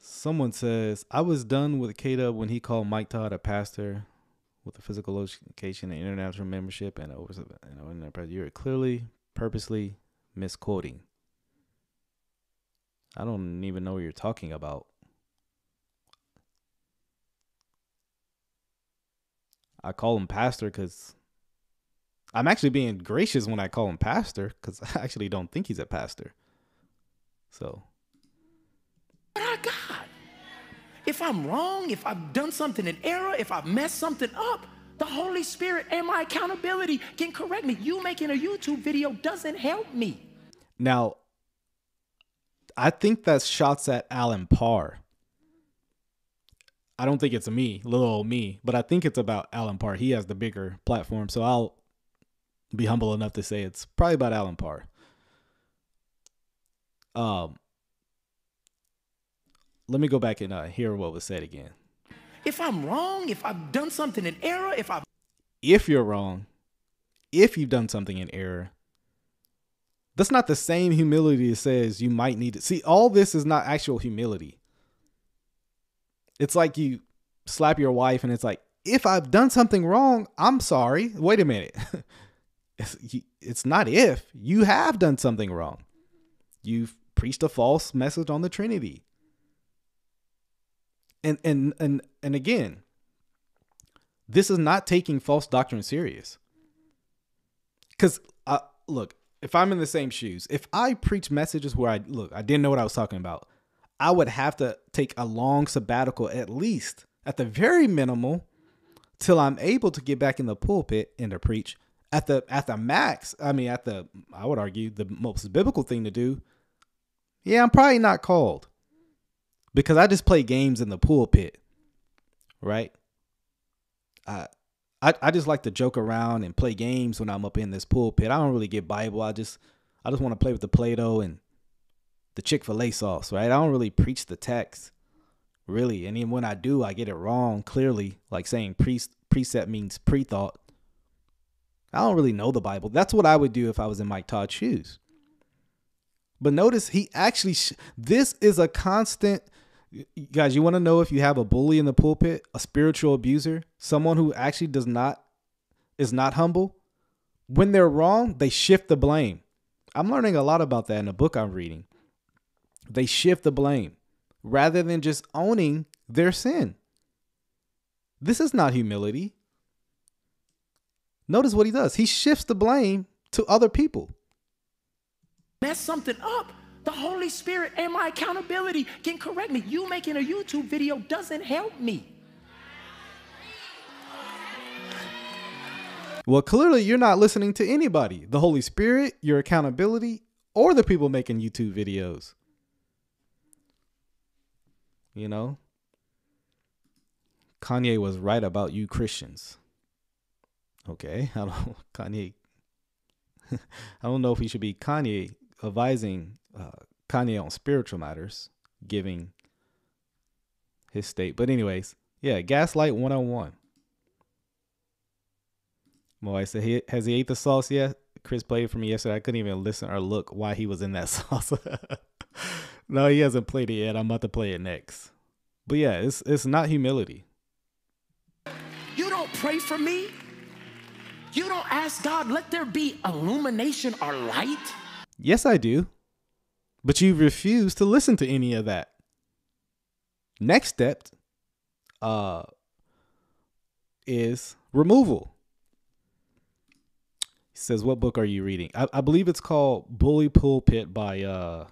B: Someone says, I was done with K when he called Mike Todd a pastor with a physical location and international membership and over and you're clearly purposely misquoting. I don't even know what you're talking about. I call him pastor because I'm actually being gracious when I call him pastor because I actually don't think he's a pastor. So.
D: What I got? If I'm wrong, if I've done something in error, if I've messed something up, the Holy Spirit and my accountability can correct me. You making a YouTube video doesn't help me.
B: Now, I think that's shots at Allen Parr. I don't think it's a me, little old me, but I think it's about Allen Parr. He has the bigger platform, so I'll be humble enough to say it's probably about Allen Parr. Um, let me go back and uh, hear what was said again.
D: If I'm wrong, if I've done something in error, if I've
B: if you're wrong, if you've done something in error, that's not the same humility that says you might need to see. All this is not actual humility. It's like you slap your wife and it's like, if I've done something wrong, I'm sorry. Wait a minute. It's, it's not if you have done something wrong. You've preached a false message on the Trinity. And and and and again, this is not taking false doctrine serious. Cuz uh, look, if I'm in the same shoes, if I preach messages where I look, I didn't know what I was talking about, I would have to take a long sabbatical at least, at the very minimal, till I'm able to get back in the pulpit and to preach. At the at the max, I mean at the I would argue the most biblical thing to do, yeah, I'm probably not called. Because I just play games in the pulpit. Right? I I, I just like to joke around and play games when I'm up in this pulpit. I don't really get Bible. I just I just want to play with the Play-Doh and the Chick-fil-A sauce, right? I don't really preach the text. Really. And even when I do, I get it wrong clearly, like saying pre- precept means pre-thought. I don't really know the Bible. That's what I would do if I was in Mike Todd's shoes. But notice he actually, sh- this is a constant. Guys, you want to know if you have a bully in the pulpit, a spiritual abuser, someone who actually does not, is not humble? When they're wrong, they shift the blame. I'm learning a lot about that in a book I'm reading. They shift the blame rather than just owning their sin. This is not humility. Notice what he does. He shifts the blame to other people.
D: Mess something up. The Holy Spirit and my accountability can correct me. You making a YouTube video doesn't help me.
B: Well, clearly you're not listening to anybody the Holy Spirit, your accountability, or the people making YouTube videos. You know? Kanye was right about you Christians. Okay, I don't Kanye. I don't know if he should be Kanye advising uh, Kanye on spiritual matters, giving his state. But anyways, yeah, Gaslight 101. My wife said, has he ate the sauce yet? Chris played for me yesterday. I couldn't even listen or look why he was in that sauce. no, he hasn't played it yet. I'm about to play it next. But yeah, it's it's not humility.
D: You don't pray for me. You don't ask God, let there be illumination or light.
B: Yes, I do. But you refuse to listen to any of that. Next step uh is removal. He says, What book are you reading? I, I believe it's called Bully Pulpit by uh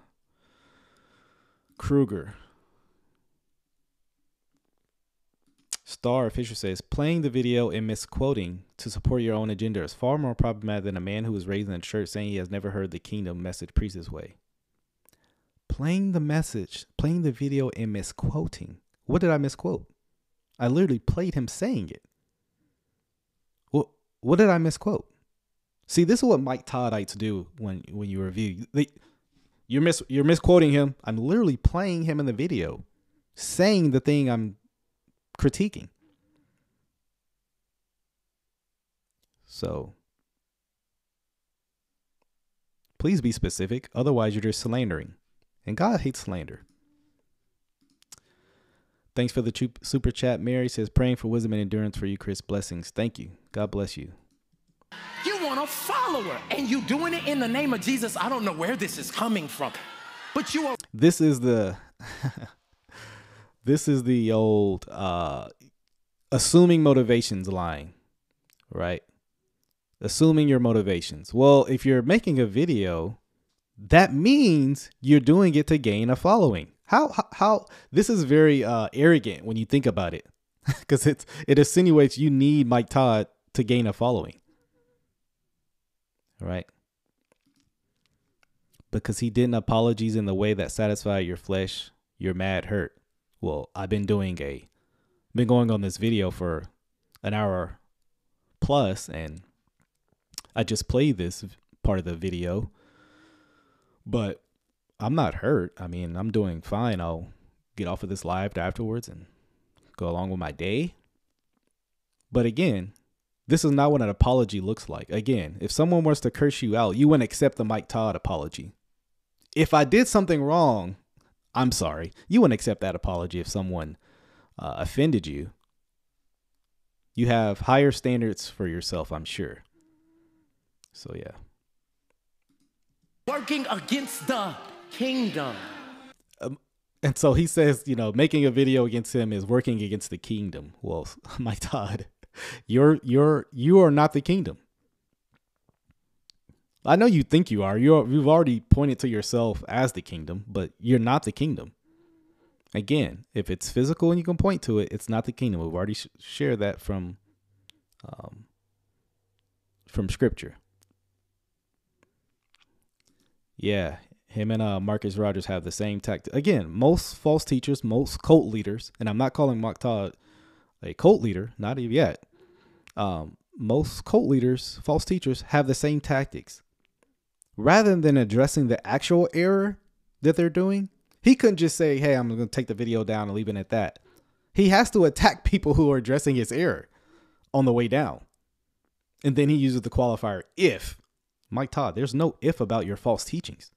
B: Kruger. Star Fisher says, playing the video and misquoting to support your own agenda is far more problematic than a man who was raised in a church saying he has never heard the kingdom message preached this way. Playing the message, playing the video and misquoting. What did I misquote? I literally played him saying it. What what did I misquote? See, this is what Mike Toddites do when when you review. You're mis you're misquoting him. I'm literally playing him in the video, saying the thing I'm critiquing. So please be specific. Otherwise, you're just slandering. And God hates slander. Thanks for the super chat. Mary says, praying for wisdom and endurance for you, Chris. Blessings. Thank you. God bless you.
D: You want a follower, and you doing it in the name of Jesus. I don't know where this is coming from, but you are.
B: This is the. this is the old uh assuming motivations line, right? Assuming your motivations. Well, if you're making a video, that means you're doing it to gain a following. How how, how this is very uh arrogant when you think about it. Cuz it's it insinuates you need Mike Todd to gain a following. Right? Because he didn't apologies in the way that satisfied your flesh, you're mad hurt well, I've been doing a been going on this video for an hour plus and I just played this part of the video. But I'm not hurt. I mean, I'm doing fine. I'll get off of this live afterwards and go along with my day. But again, this is not what an apology looks like. Again, if someone wants to curse you out, you wouldn't accept the Mike Todd apology. If I did something wrong I'm sorry. You wouldn't accept that apology if someone uh, offended you. You have higher standards for yourself, I'm sure. So yeah.
D: Working against the kingdom.
B: And so he says, you know, making a video against him is working against the kingdom. Well, Mike Todd, you're you're you are not the kingdom. I know you think you are. You're you've already pointed to yourself as the kingdom, but you're not the kingdom. Again, if it's physical and you can point to it, it's not the kingdom. We've already sh- shared that from um, from scripture. Yeah, him and uh, Marcus Rogers have the same tactic. Again, most false teachers, most cult leaders, and I'm not calling Mark Todd a cult leader, not even yet. Um, most cult leaders, false teachers, have the same tactics. Rather than addressing the actual error that they're doing, he couldn't just say, "Hey, I'm going to take the video down and leave it at that." He has to attack people who are addressing his error on the way down, and then he uses the qualifier "if." Mike Todd, there's no if about your false teachings.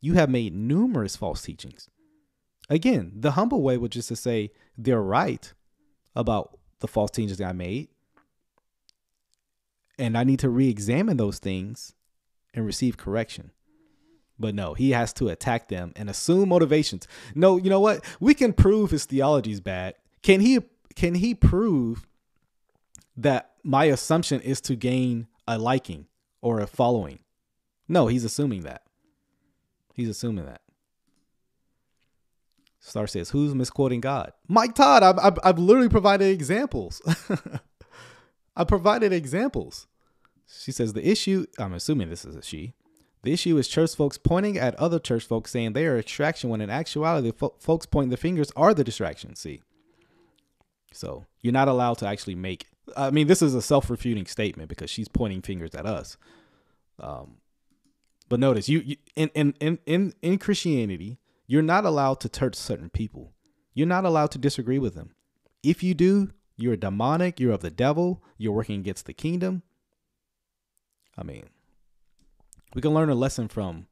B: You have made numerous false teachings. Again, the humble way would just to say they're right about the false teachings I made. And I need to re examine those things and receive correction. But no, he has to attack them and assume motivations. No, you know what? We can prove his theology is bad. Can he can he prove that my assumption is to gain a liking or a following? No, he's assuming that. He's assuming that. Star says, "Who's misquoting God?" Mike Todd. I've, I've, I've literally provided examples. I provided examples. She says the issue. I'm assuming this is a she. The issue is church folks pointing at other church folks saying they are a distraction when in actuality, fo- folks pointing the fingers are the distraction. See, so you're not allowed to actually make. I mean, this is a self-refuting statement because she's pointing fingers at us. Um, but notice you, you in, in in in in Christianity, you're not allowed to touch certain people. You're not allowed to disagree with them. If you do, you're demonic. You're of the devil. You're working against the kingdom. I mean, we can learn a lesson from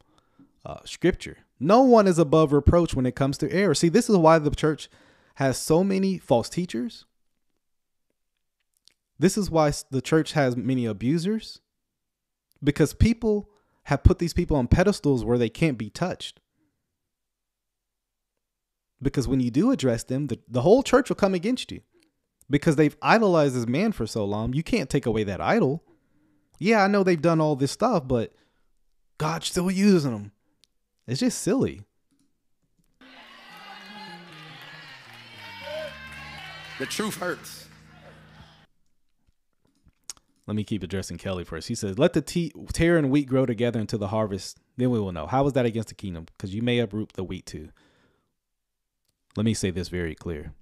B: uh, scripture. No one is above reproach when it comes to error. See, this is why the church has so many false teachers. This is why the church has many abusers because people have put these people on pedestals where they can't be touched. Because when you do address them, the, the whole church will come against you because they've idolized this man for so long. You can't take away that idol. Yeah, I know they've done all this stuff, but God's still using them. It's just silly.
D: The truth hurts.
B: Let me keep addressing Kelly first. He says, "Let the tea, tare and wheat grow together into the harvest. Then we will know. How is that against the kingdom? Because you may uproot the wheat too." Let me say this very clear.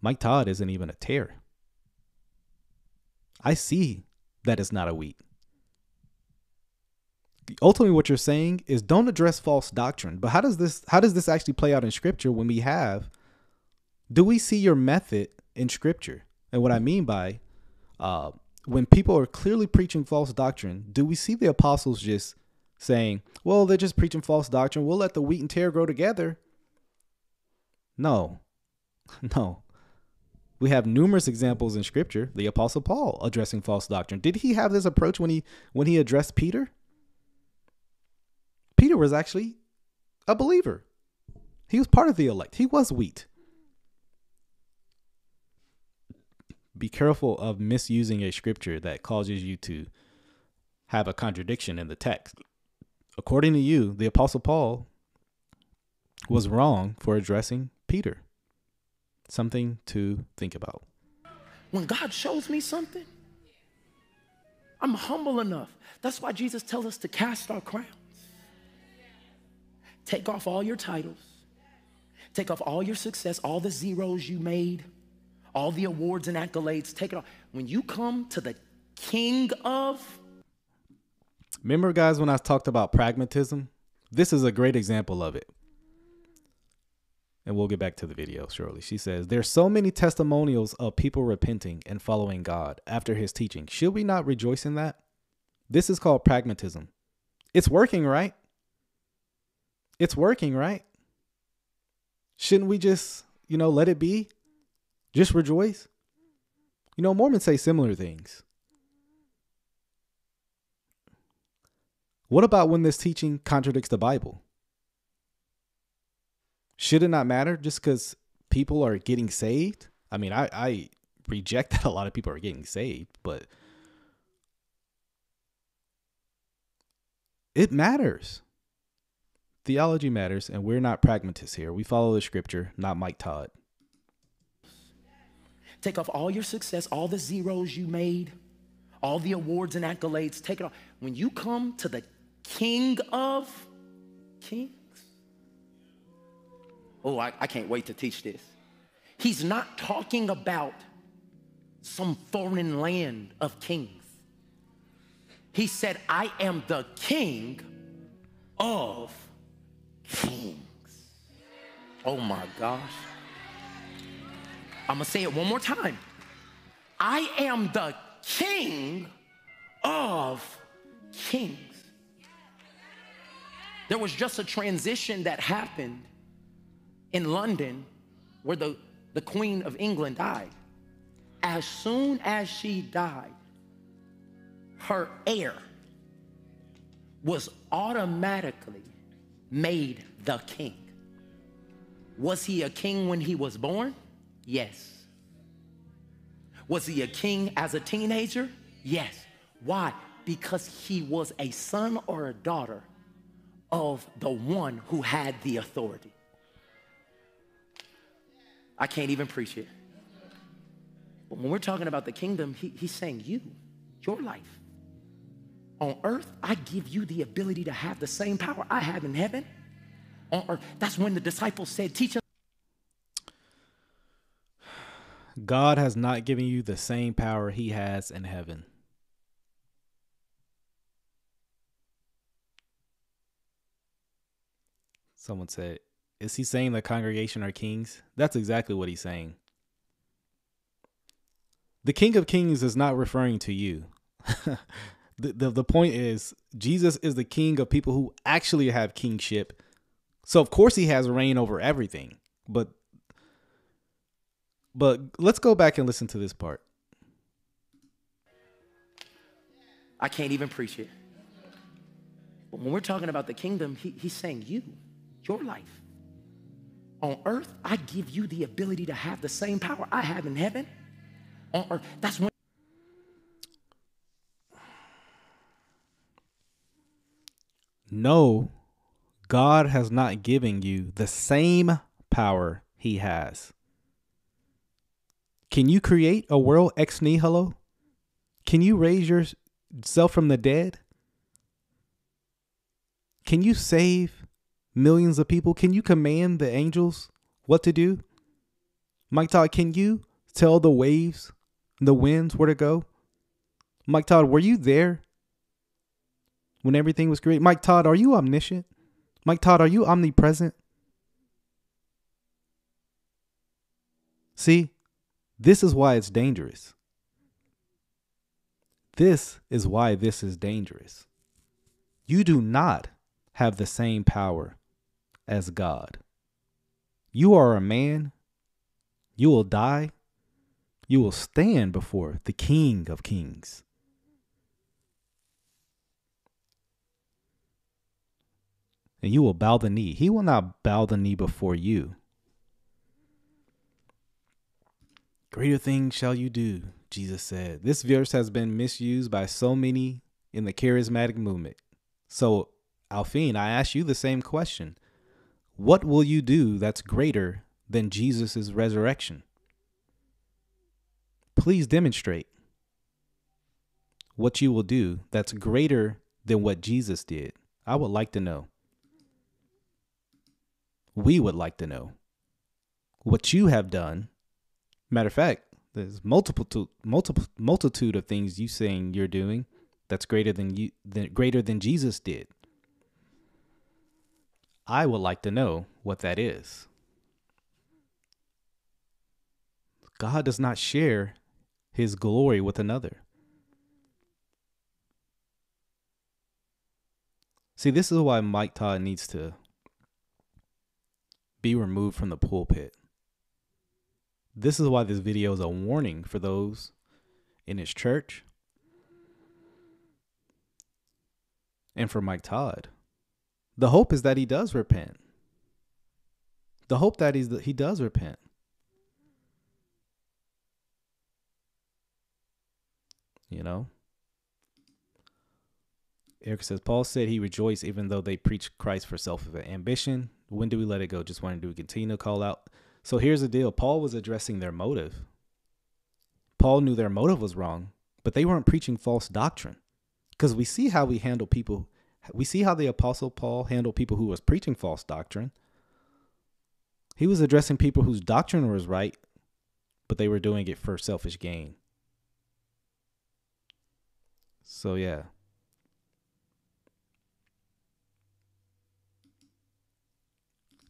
B: Mike Todd isn't even a tare. I see that it's not a wheat. Ultimately, what you're saying is don't address false doctrine. But how does this how does this actually play out in scripture when we have do we see your method in scripture? And what I mean by uh, when people are clearly preaching false doctrine, do we see the apostles just saying, well, they're just preaching false doctrine. We'll let the wheat and tare grow together? No, no. We have numerous examples in scripture. The apostle Paul addressing false doctrine. Did he have this approach when he when he addressed Peter? Peter was actually a believer. He was part of the elect. He was wheat. Be careful of misusing a scripture that causes you to have a contradiction in the text. According to you, the apostle Paul was wrong for addressing Peter. Something to think about.
D: When God shows me something, I'm humble enough. That's why Jesus tells us to cast our crowns. Take off all your titles. Take off all your success, all the zeros you made, all the awards and accolades. Take it off. When you come to the king of.
B: Remember, guys, when I talked about pragmatism? This is a great example of it. And we'll get back to the video shortly. She says, There's so many testimonials of people repenting and following God after his teaching. Should we not rejoice in that? This is called pragmatism. It's working, right? It's working, right? Shouldn't we just, you know, let it be? Just rejoice? You know, Mormons say similar things. What about when this teaching contradicts the Bible? Should it not matter just because people are getting saved? I mean, I, I reject that a lot of people are getting saved, but it matters. Theology matters, and we're not pragmatists here. We follow the scripture, not Mike Todd.
D: Take off all your success, all the zeros you made, all the awards and accolades. Take it off. When you come to the King of Kings, oh, I, I can't wait to teach this. He's not talking about some foreign land of kings. He said, I am the king of kings. Oh my gosh. I'm gonna say it one more time. I am the king of kings. There was just a transition that happened in London where the, the Queen of England died. As soon as she died, her heir was automatically made the king. Was he a king when he was born? Yes. Was he a king as a teenager? Yes. Why? Because he was a son or a daughter of the one who had the authority. I can't even preach it. But when we're talking about the kingdom, he, he's saying you, your life. On earth, I give you the ability to have the same power I have in heaven. On earth, that's when the disciples said, Teach us.
B: God has not given you the same power he has in heaven. Someone said, Is he saying the congregation are kings? That's exactly what he's saying. The King of Kings is not referring to you. the, the, the point is, Jesus is the king of people who actually have kingship. So, of course, he has reign over everything. But but let's go back and listen to this part.
D: I can't even preach it. But when we're talking about the kingdom, he, he's saying you, your life. On earth, I give you the ability to have the same power I have in heaven. On earth, that's when.
B: No, God has not given you the same power he has. Can you create a world ex nihilo? Can you raise yourself from the dead? Can you save millions of people? Can you command the angels what to do? Mike Todd, can you tell the waves, the winds where to go? Mike Todd, were you there when everything was created? Mike Todd, are you omniscient? Mike Todd, are you omnipresent? See, this is why it's dangerous. This is why this is dangerous. You do not have the same power as God. You are a man. You will die. You will stand before the King of Kings. And you will bow the knee. He will not bow the knee before you. Greater things shall you do, Jesus said. This verse has been misused by so many in the charismatic movement. So, Alfine, I ask you the same question. What will you do that's greater than Jesus' resurrection? Please demonstrate what you will do that's greater than what Jesus did. I would like to know. We would like to know what you have done Matter of fact, there's multiple multiple multitude of things you saying you're doing that's greater than you than greater than Jesus did. I would like to know what that is. God does not share his glory with another. See, this is why Mike Todd needs to be removed from the pulpit. This is why this video is a warning for those in his church. and for Mike Todd. The hope is that he does repent. The hope that he's he does repent. You know? Eric says Paul said he rejoiced even though they preach Christ for self ambition. When do we let it go? Just when do continue to call out? So here's the deal. Paul was addressing their motive. Paul knew their motive was wrong, but they weren't preaching false doctrine. Because we see how we handle people. We see how the apostle Paul handled people who was preaching false doctrine. He was addressing people whose doctrine was right, but they were doing it for selfish gain. So yeah.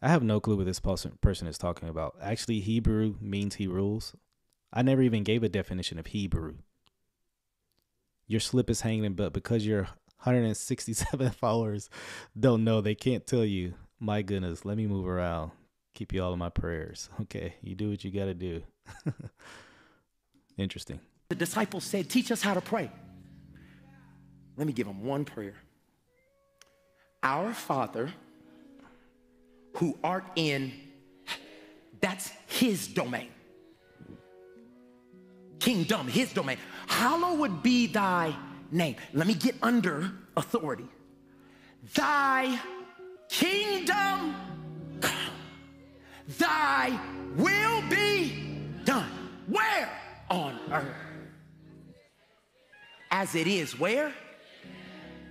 B: I have no clue what this person is talking about. Actually, Hebrew means he rules. I never even gave a definition of Hebrew. Your slip is hanging, but because your 167 followers don't know, they can't tell you. My goodness, let me move around. Keep you all in my prayers. Okay, you do what you got to do. Interesting.
D: The disciples said, Teach us how to pray. Let me give them one prayer. Our Father who art in, that's his domain. Kingdom, his domain. Hallowed be thy name. Let me get under authority. Thy kingdom come. Thy will be done. Where? On earth. As it is where?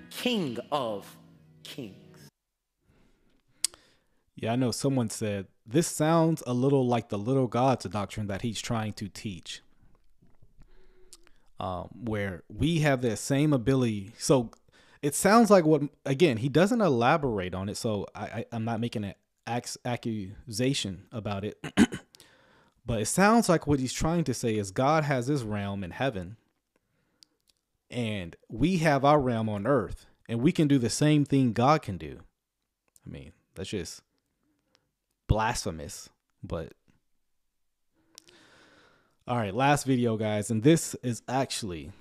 D: King of kings.
B: Yeah, I know someone said this sounds a little like the little gods doctrine that he's trying to teach. Um, where we have that same ability. So it sounds like what again he doesn't elaborate on it. So I, I am not making an accusation about it, but it sounds like what he's trying to say is God has his realm in heaven, and we have our realm on earth, and we can do the same thing God can do. I mean, that's just blasphemous, but all right, last video, guys, and this is actually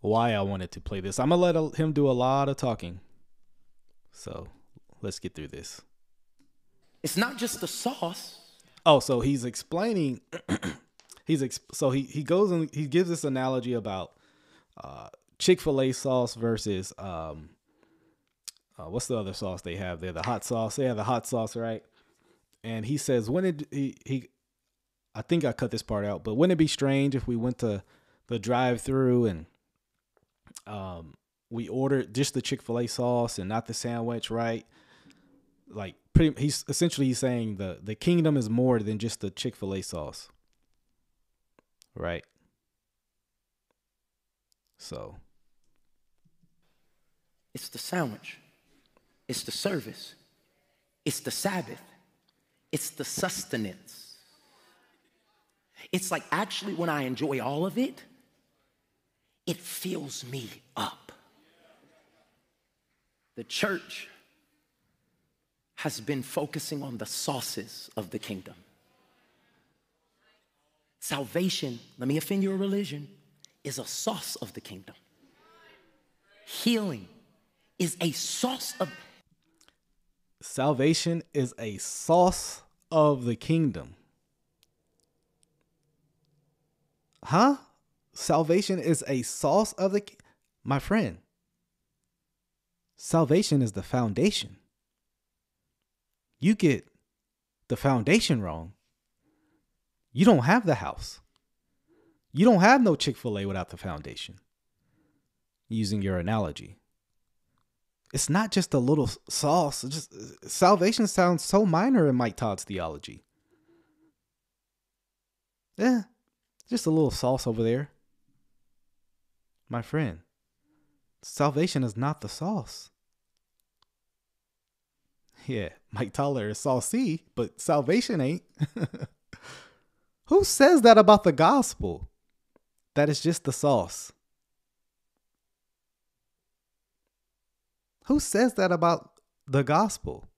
B: why I wanted to play this. I'm gonna let him do a lot of talking, so let's get through this.
D: It's not just the sauce.
B: Oh, so he's explaining. he's ex- so he he goes and he gives this analogy about uh, Chick Fil A sauce versus um, uh, what's the other sauce they have there? The hot sauce. They have the hot sauce, right? And he says, when it he he, I think I cut this part out, but wouldn't it be strange if we went to the drive-through and um we ordered just the Chick Fil A sauce and not the sandwich, right? Like pretty, he's essentially he's saying the the kingdom is more than just the Chick Fil A sauce, right? So
D: it's the sandwich. It's the service. It's the Sabbath. It's the sustenance. It's like actually when I enjoy all of it, it fills me up. The church has been focusing on the sauces of the kingdom. Salvation, let me offend your religion, is a sauce of the kingdom. Healing is a sauce of
B: Salvation is a sauce of the kingdom. Huh? Salvation is a sauce of the my friend. Salvation is the foundation. You get the foundation wrong. You don't have the house. You don't have no Chick-fil-A without the foundation. Using your analogy it's not just a little sauce. Just salvation sounds so minor in Mike Todd's theology. Yeah, just a little sauce over there. My friend, salvation is not the sauce. Yeah, Mike Toller is saucy, but salvation ain't. Who says that about the gospel? That is just the sauce. Who says that about the gospel?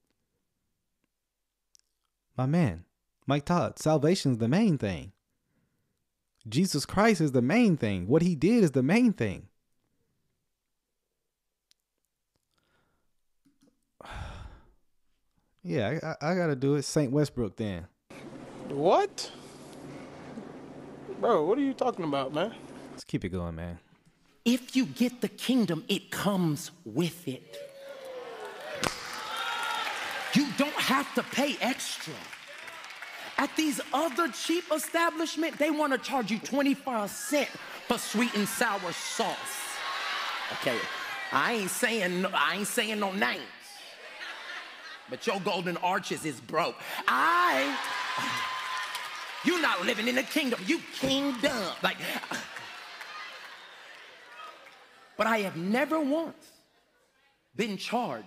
B: My man, Mike Todd, salvation's the main thing. Jesus Christ is the main thing. What he did is the main thing. Yeah, I, I, gotta do it. St. Westbrook then.
C: What? Bro, what are you talking about, man?
B: Let's keep it going, man.
D: If you get the kingdom, it comes with it. You don't have to pay extra. At these other cheap establishments, they want to charge you 25 cents for sweet and sour sauce. Okay, I ain't saying no, I ain't saying no names. But your golden arches is broke. I you're not living in the kingdom. You kingdom. Like but I have never once been charged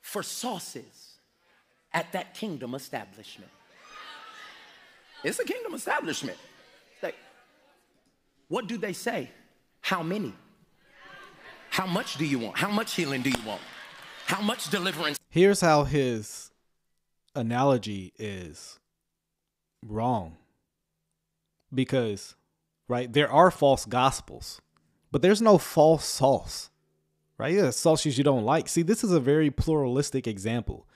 D: for sauces at that kingdom establishment. It's a kingdom establishment. Like, what do they say? How many? How much do you want? How much healing do you want? How much deliverance?
B: Here's how his analogy is wrong. Because, right, there are false gospels, but there's no false sauce, right? Yeah, sauces you don't like. See, this is a very pluralistic example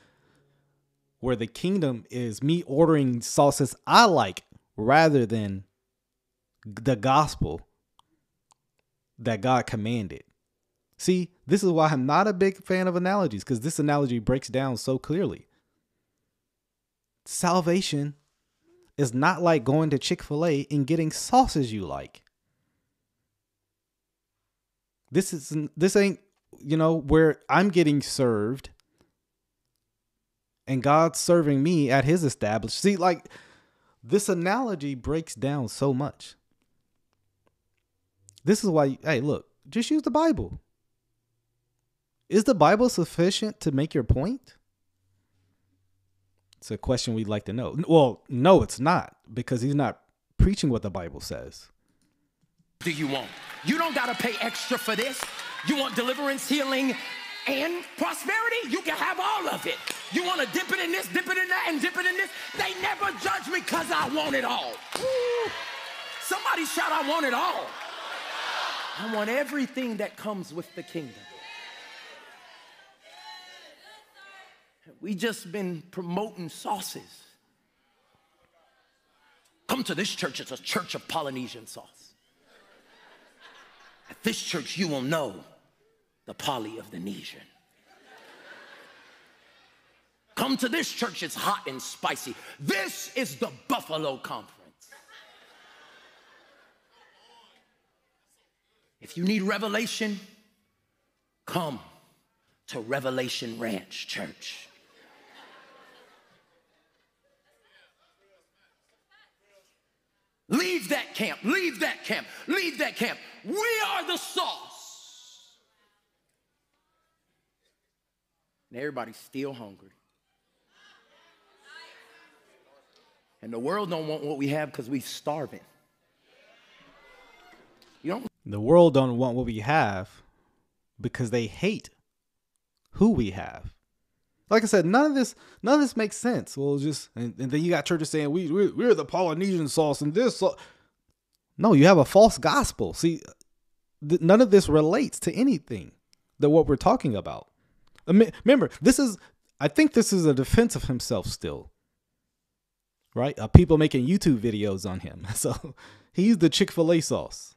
B: where the kingdom is me ordering sauces I like rather than the gospel that God commanded. See, this is why I'm not a big fan of analogies because this analogy breaks down so clearly. Salvation is not like going to Chick fil A and getting sauces you like. This isn't. this ain't you know where I'm getting served and God's serving me at his established. See, like this analogy breaks down so much. This is why hey, look, just use the Bible. Is the Bible sufficient to make your point? It's a question we'd like to know. Well, no, it's not because he's not preaching what the Bible says.
D: Do you want? You don't got to pay extra for this. You want deliverance, healing, and prosperity? You can have all of it. You want to dip it in this, dip it in that, and dip it in this? They never judge me because I want it all. Somebody shout, I want it all. I want everything that comes with the kingdom. We just been promoting sauces. Come to this church, it's a church of Polynesian sauce. At this church, you will know the poly of the Nesian. Come to this church, it's hot and spicy. This is the Buffalo Conference. If you need revelation, come to Revelation Ranch Church. Leave that camp, leave that camp, leave that camp. We are the sauce. And everybody's still hungry. And the world don't want what we have because we starving. You don't
B: The world don't want what we have because they hate who we have. Like I said, none of this none of this makes sense. Well, just and, and then you got churches saying we we're, we're the Polynesian sauce and this. No, you have a false gospel. See, th- none of this relates to anything that what we're talking about. Remember, this is I think this is a defense of himself still. Right? Uh, people making YouTube videos on him. So he's the Chick Fil A sauce.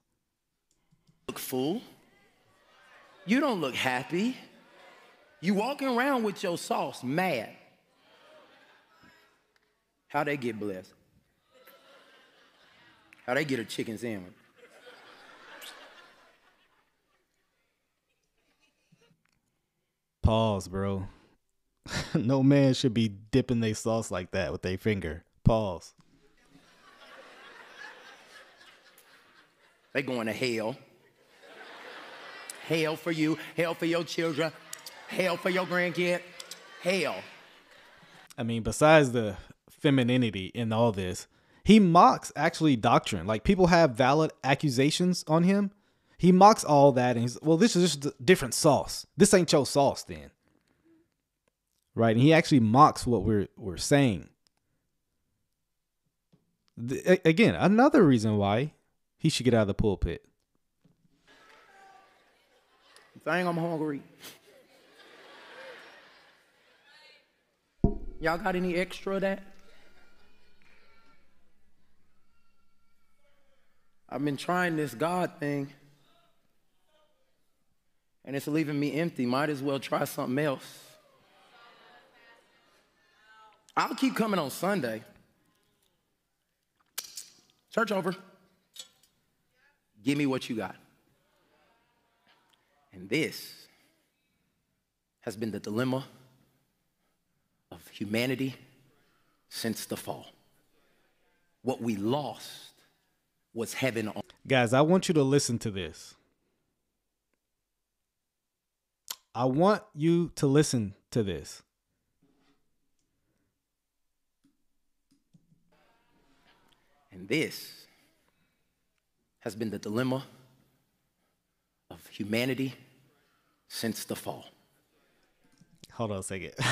D: Look fool. You don't look happy. You walking around with your sauce mad. How they get blessed? How they get a chicken sandwich?
B: Pause, bro. no man should be dipping their sauce like that with their finger. Pause.
D: They going to hell. Hell for you, hell for your children, hell for your grandkid, hell.
B: I mean, besides the femininity in all this, he mocks actually doctrine. Like people have valid accusations on him. He mocks all that and he's well, this is just a different sauce. This ain't your sauce then. Right? And he actually mocks what we're we're saying. The, again, another reason why he should get out of the pulpit.
D: Thing I'm hungry. Y'all got any extra of that? I've been trying this God thing, and it's leaving me empty. Might as well try something else. I'll keep coming on Sunday. Church over. Give me what you got. And this has been the dilemma of humanity since the fall. What we lost was heaven on.
B: Guys, I want you to listen to this. I want you to listen to this.
D: And this has been the dilemma of humanity since the fall.
B: Hold on a second.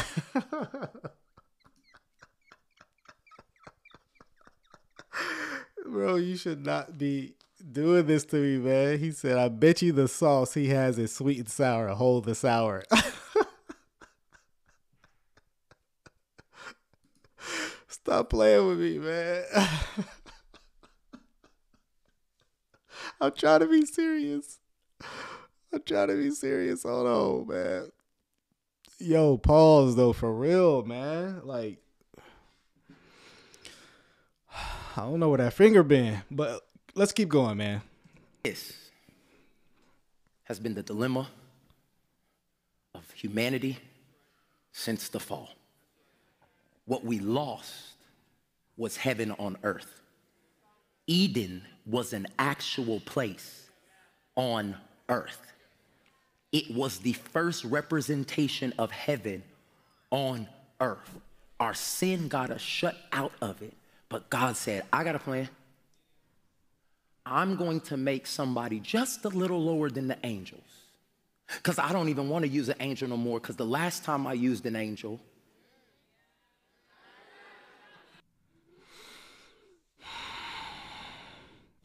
B: Bro, you should not be doing this to me, man. He said, I bet you the sauce he has is sweet and sour. Hold the sour. Stop playing with me, man. I'm trying to be serious. I'm trying to be serious. Hold on, man. Yo, pause though, for real, man. Like, I don't know where that finger been, but let's keep going, man.
D: This has been the dilemma of humanity since the fall. What we lost was heaven on earth. Eden was an actual place on earth. It was the first representation of heaven on earth. Our sin got us shut out of it, but God said, I got a plan. I'm going to make somebody just a little lower than the angels. Because I don't even want to use an angel no more, because the last time I used an angel,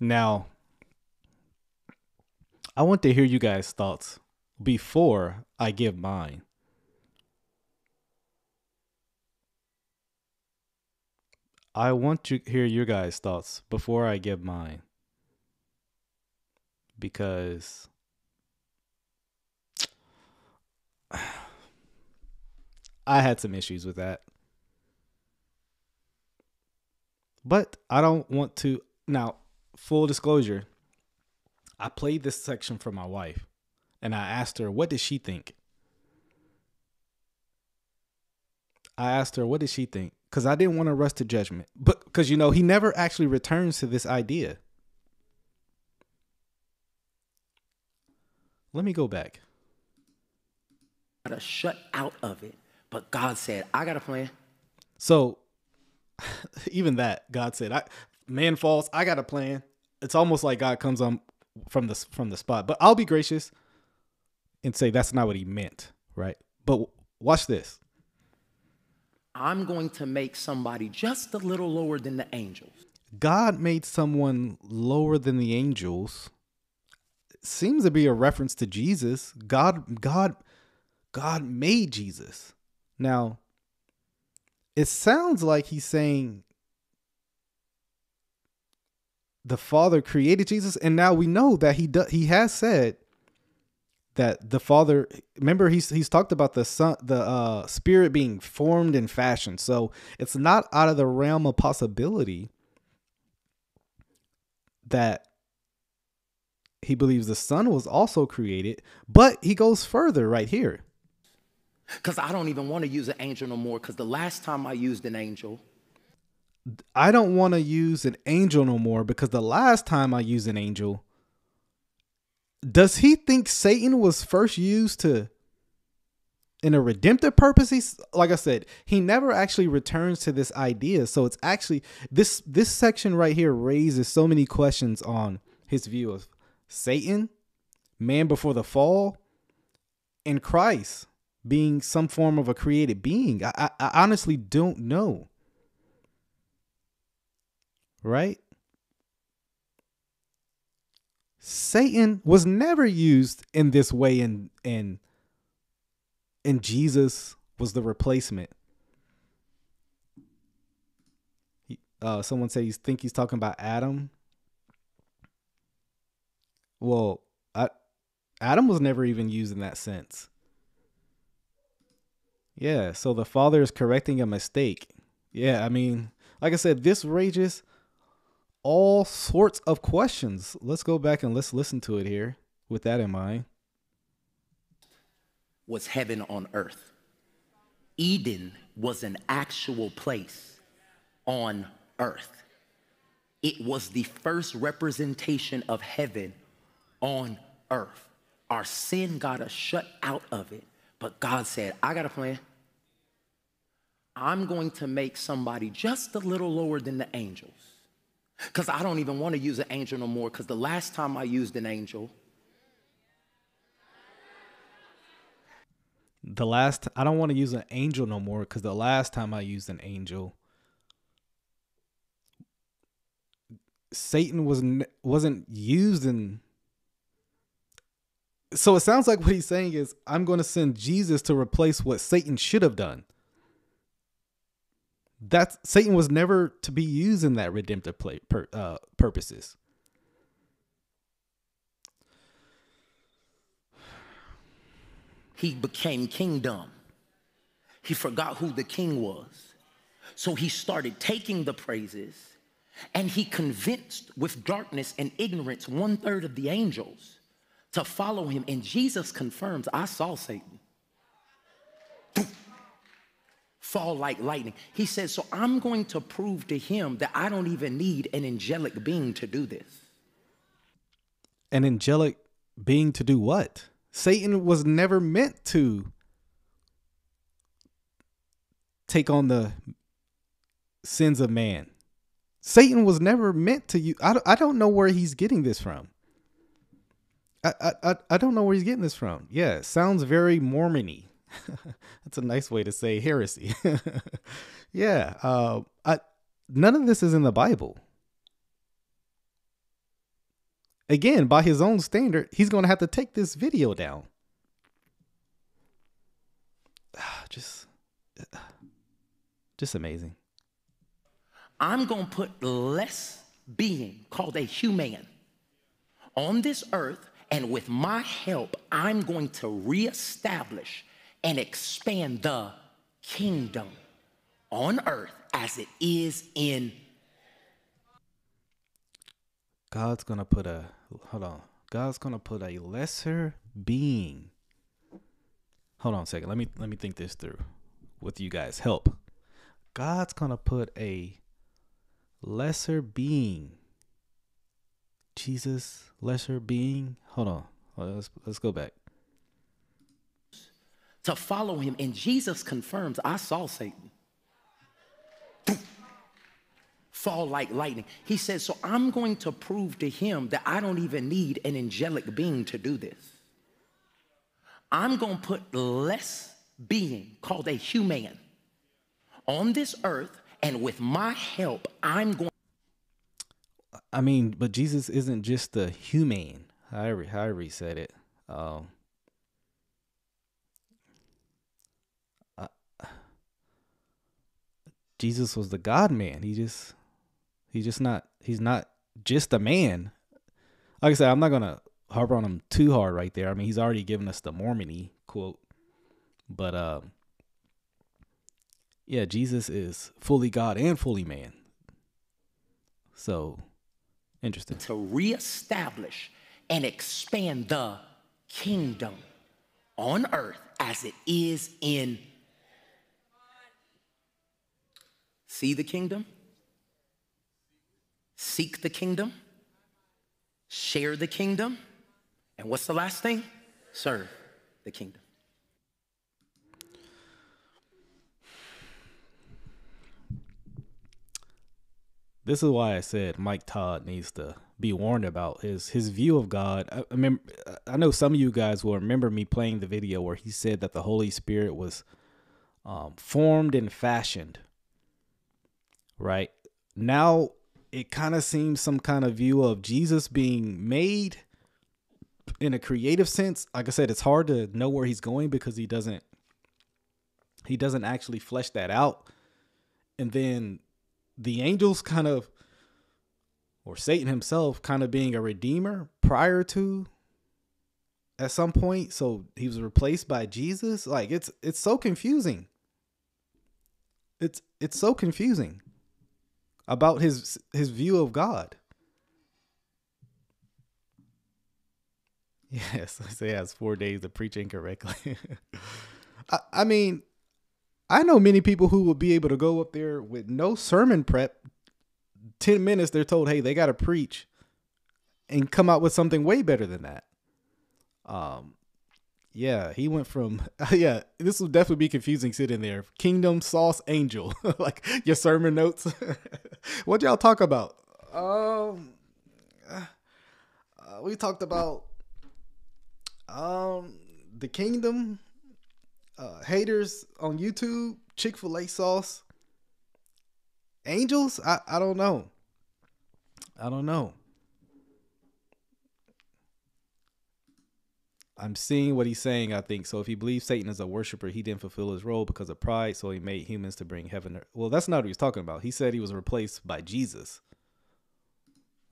B: Now, I want to hear you guys' thoughts before I give mine. I want to hear your guys' thoughts before I give mine. Because I had some issues with that. But I don't want to. Now, full disclosure, I played this section for my wife and I asked her, what did she think? I asked her, what did she think? Because I didn't want to rush to judgment. But because, you know, he never actually returns to this idea. Let me go back.
D: got us shut out of it, but God said, I got a plan.
B: So, even that, God said, I man falls, I got a plan. It's almost like God comes on from the from the spot. But I'll be gracious and say that's not what he meant, right? But watch this.
D: I'm going to make somebody just a little lower than the angels.
B: God made someone lower than the angels. Seems to be a reference to Jesus. God God God made Jesus. Now, it sounds like he's saying the Father created Jesus, and now we know that he do, he has said that the Father. Remember, he's he's talked about the son, the uh, Spirit being formed and fashioned. So it's not out of the realm of possibility that he believes the son was also created. But he goes further right here.
D: Because I don't even want to use an angel no more. Because the last time I used an angel,
B: I don't want to use an angel no more because the last time I used an angel, does he think Satan was first used to in a redemptive purpose? He's like I said, he never actually returns to this idea. So it's actually this this section right here raises so many questions on his view of Satan, man before the fall, and Christ being some form of a created being. I, I, I honestly don't know right? Satan was never used in this way and and and Jesus was the replacement. uh, someone says he's think he's talking about Adam. Well, I, Adam was never even used in that sense. Yeah, so the father is correcting a mistake. Yeah, I mean, like I said, this raises all sorts of questions. Let's go back and let's listen to it here with that in mind.
D: Was heaven on earth. Eden was an actual place on earth. It was the first representation of heaven on earth. Our sin got us shut out of it. But God said, I got a plan. I'm going to make somebody just a little lower than the angels. Because I don't even want to use an angel no more, because the last time I used an angel,
B: the last I don't want to use an angel no more because the last time I used an angel, Satan was wasn't used in. So it sounds like what he's saying is I'm going to send Jesus to replace what Satan should have done. That Satan was never to be used in that redemptive play, uh, purposes.
D: he became kingdom. He forgot who the king was. So he started taking the praises and he convinced with darkness and ignorance one third of the angels to follow him. And Jesus confirms, I saw Satan fall like lightning. He says, So I'm going to prove to him that I don't even need an angelic being to do this.
B: An angelic being to do what? Satan was never meant to take on the sins of man. Satan was never meant to you. I, I don't know where he's getting this from. I, I, I don't know where he's getting this from. Yeah, sounds very Mormony. That's a nice way to say heresy. yeah, uh, I, none of this is in the Bible. again, by his own standard, he's going to have to take this video down. Just, just amazing.
D: I'm going to put less being called a human on this earth, and with my help, I'm going to reestablish and expand the kingdom on earth as it is in
B: God's gonna put a hold on. God's gonna put a lesser being. Hold on a second. Let me let me think this through with you guys. Help. God's gonna put a lesser being. Jesus, lesser being. Hold on. Let's let's go back.
D: To follow him, and Jesus confirms, I saw Satan fall like lightning. He says, So I'm going to prove to him that I don't even need an angelic being to do this. I'm going to put less being called a human on this earth, and with my help, I'm going.
B: I mean, but Jesus isn't just the human. However, however he said it. Um, Jesus was the God man. He just He's just not. He's not just a man. Like I said, I'm not gonna harp on him too hard right there. I mean, he's already given us the Mormony quote, but um, yeah, Jesus is fully God and fully man. So interesting
D: to reestablish and expand the kingdom on earth as it is in. See the kingdom? seek the kingdom, share the kingdom, and what's the last thing? Serve the kingdom.
B: This is why I said Mike Todd needs to be warned about his his view of God. I, I I know some of you guys will remember me playing the video where he said that the Holy Spirit was um, formed and fashioned. Right now, it kind of seems some kind of view of Jesus being made in a creative sense. Like I said, it's hard to know where he's going because he doesn't he doesn't actually flesh that out. And then the angels kind of or Satan himself kind of being a redeemer prior to at some point. So he was replaced by Jesus. Like it's it's so confusing. It's it's so confusing about his his view of God. Yes, so he has four days to preach incorrectly. I, I mean, I know many people who will be able to go up there with no sermon prep. 10 minutes, they're told, hey, they got to preach and come out with something way better than that. Um, yeah, he went from, yeah, this will definitely be confusing sitting there. Kingdom Sauce Angel, like your sermon notes. what y'all talk about? Um, uh, we talked about um, the Kingdom, uh, haters on YouTube, Chick Fil A sauce, angels. I I don't know. I don't know. I'm seeing what he's saying, I think. So if he believes Satan is a worshiper, he didn't fulfill his role because of pride, so he made humans to bring heaven. Well, that's not what he's talking about. He said he was replaced by Jesus.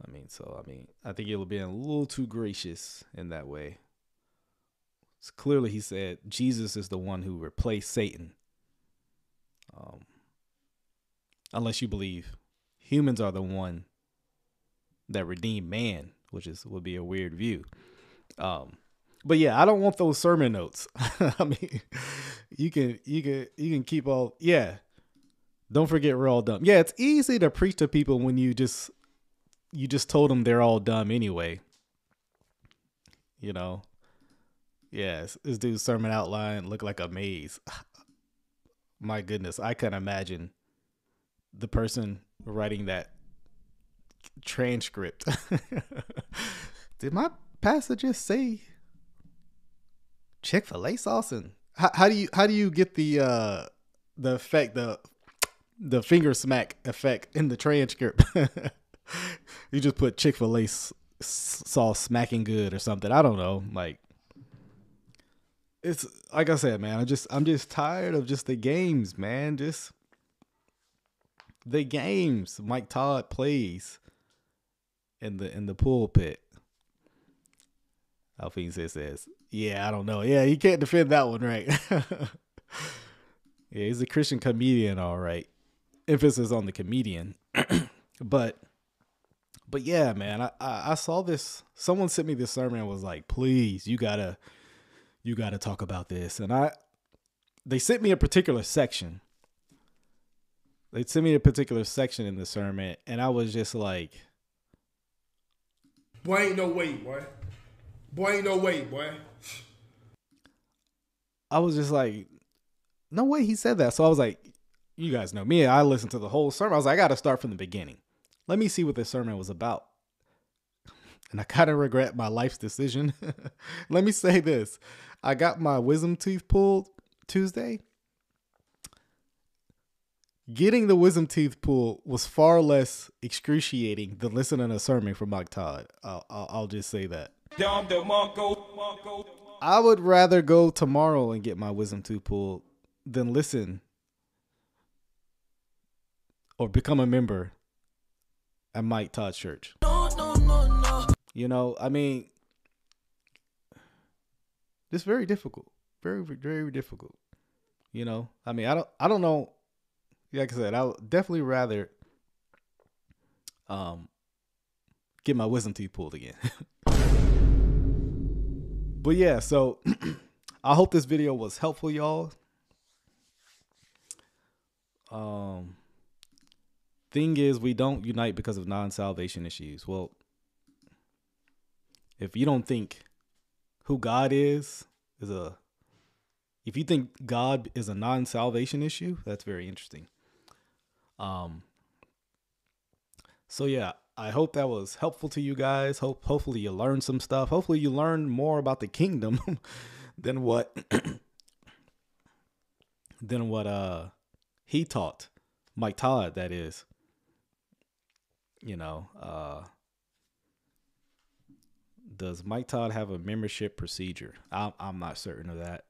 B: I mean, so I mean, I think it would be a little too gracious in that way. So clearly, he said Jesus is the one who replaced Satan. Um, unless you believe humans are the one that redeemed man, which is would be a weird view. Um, but yeah, I don't want those sermon notes. I mean, you can you can you can keep all yeah. Don't forget we're all dumb. Yeah, it's easy to preach to people when you just you just told them they're all dumb anyway. You know, Yes, this dude's sermon outline looked like a maze. My goodness, I can imagine the person writing that transcript. Did my pastor just say Chick Fil A sauce? And how, how do you how do you get the uh the effect the the finger smack effect in the transcript? you just put Chick Fil A sauce smacking good or something. I don't know, like it's like I said, man. I just I'm just tired of just the games, man. Just the games Mike Todd plays in the in the pulpit. Alphine says says, Yeah, I don't know. Yeah, you can't defend that one, right? yeah, he's a Christian comedian, all right. Emphasis on the comedian. but but yeah, man, I, I I saw this someone sent me this sermon and was like, please, you gotta you got to talk about this. And I, they sent me a particular section. They sent me a particular section in the sermon, and I was just like,
F: "Boy, ain't no way, boy. Boy, ain't no way, boy."
B: I was just like, "No way he said that." So I was like, "You guys know me. I listened to the whole sermon. I was like, I got to start from the beginning. Let me see what this sermon was about." And I kind of regret my life's decision. Let me say this I got my wisdom teeth pulled Tuesday. Getting the wisdom teeth pulled was far less excruciating than listening to a sermon from Mike Todd. I'll, I'll, I'll just say that. I would rather go tomorrow and get my wisdom tooth pulled than listen or become a member at Mike Todd Church. No, no, no, you know, I mean, it's very difficult. Very, very difficult. You know, I mean, I don't, I don't know. Like I said, I would definitely rather, um, get my wisdom teeth pulled again. but yeah, so I hope this video was helpful, y'all. Um, thing is, we don't unite because of non-salvation issues. Well, if you don't think who God is is a if you think God is a non-salvation issue, that's very interesting. Um so yeah, I hope that was helpful to you guys. Hope hopefully you learned some stuff. Hopefully you learned more about the kingdom than what than what uh he taught. Mike Todd that is. You know, uh does Mike Todd have a membership procedure? I'm I'm not certain of that.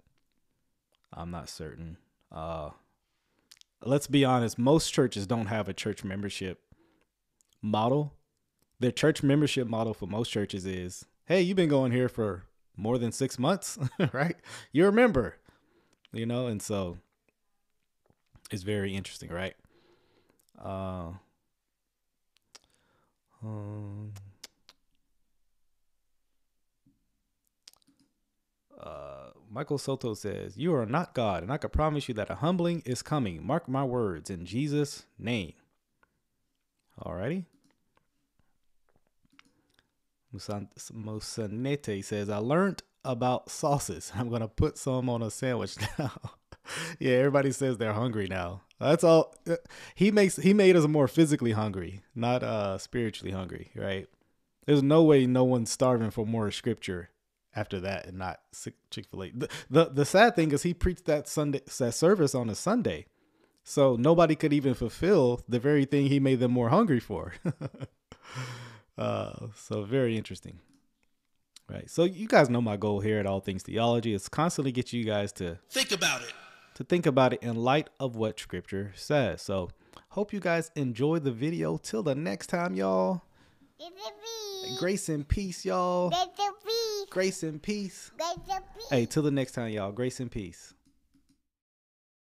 B: I'm not certain. Uh, let's be honest, most churches don't have a church membership model. Their church membership model for most churches is, hey, you've been going here for more than six months, right? You're a member, you know, and so it's very interesting, right? Uh, um, uh, Michael Soto says, You are not God, and I can promise you that a humbling is coming. Mark my words in Jesus' name. Alrighty. Musanete says, I learned about sauces. I'm going to put some on a sandwich now. yeah, everybody says they're hungry now. That's all. Uh, he makes he made us more physically hungry, not uh spiritually hungry, right? There's no way no one's starving for more scripture after that and not Chick Fil A. The, the the sad thing is he preached that Sunday that service on a Sunday, so nobody could even fulfill the very thing he made them more hungry for. uh, so very interesting. Right. So you guys know my goal here at All Things Theology is constantly get you guys to
A: think about it
B: to think about it in light of what scripture says. So, hope you guys enjoy the video. Till the next time, y'all. Grace and peace, y'all. Grace and peace. Grace and peace. Hey, till the next time, y'all. Grace and peace.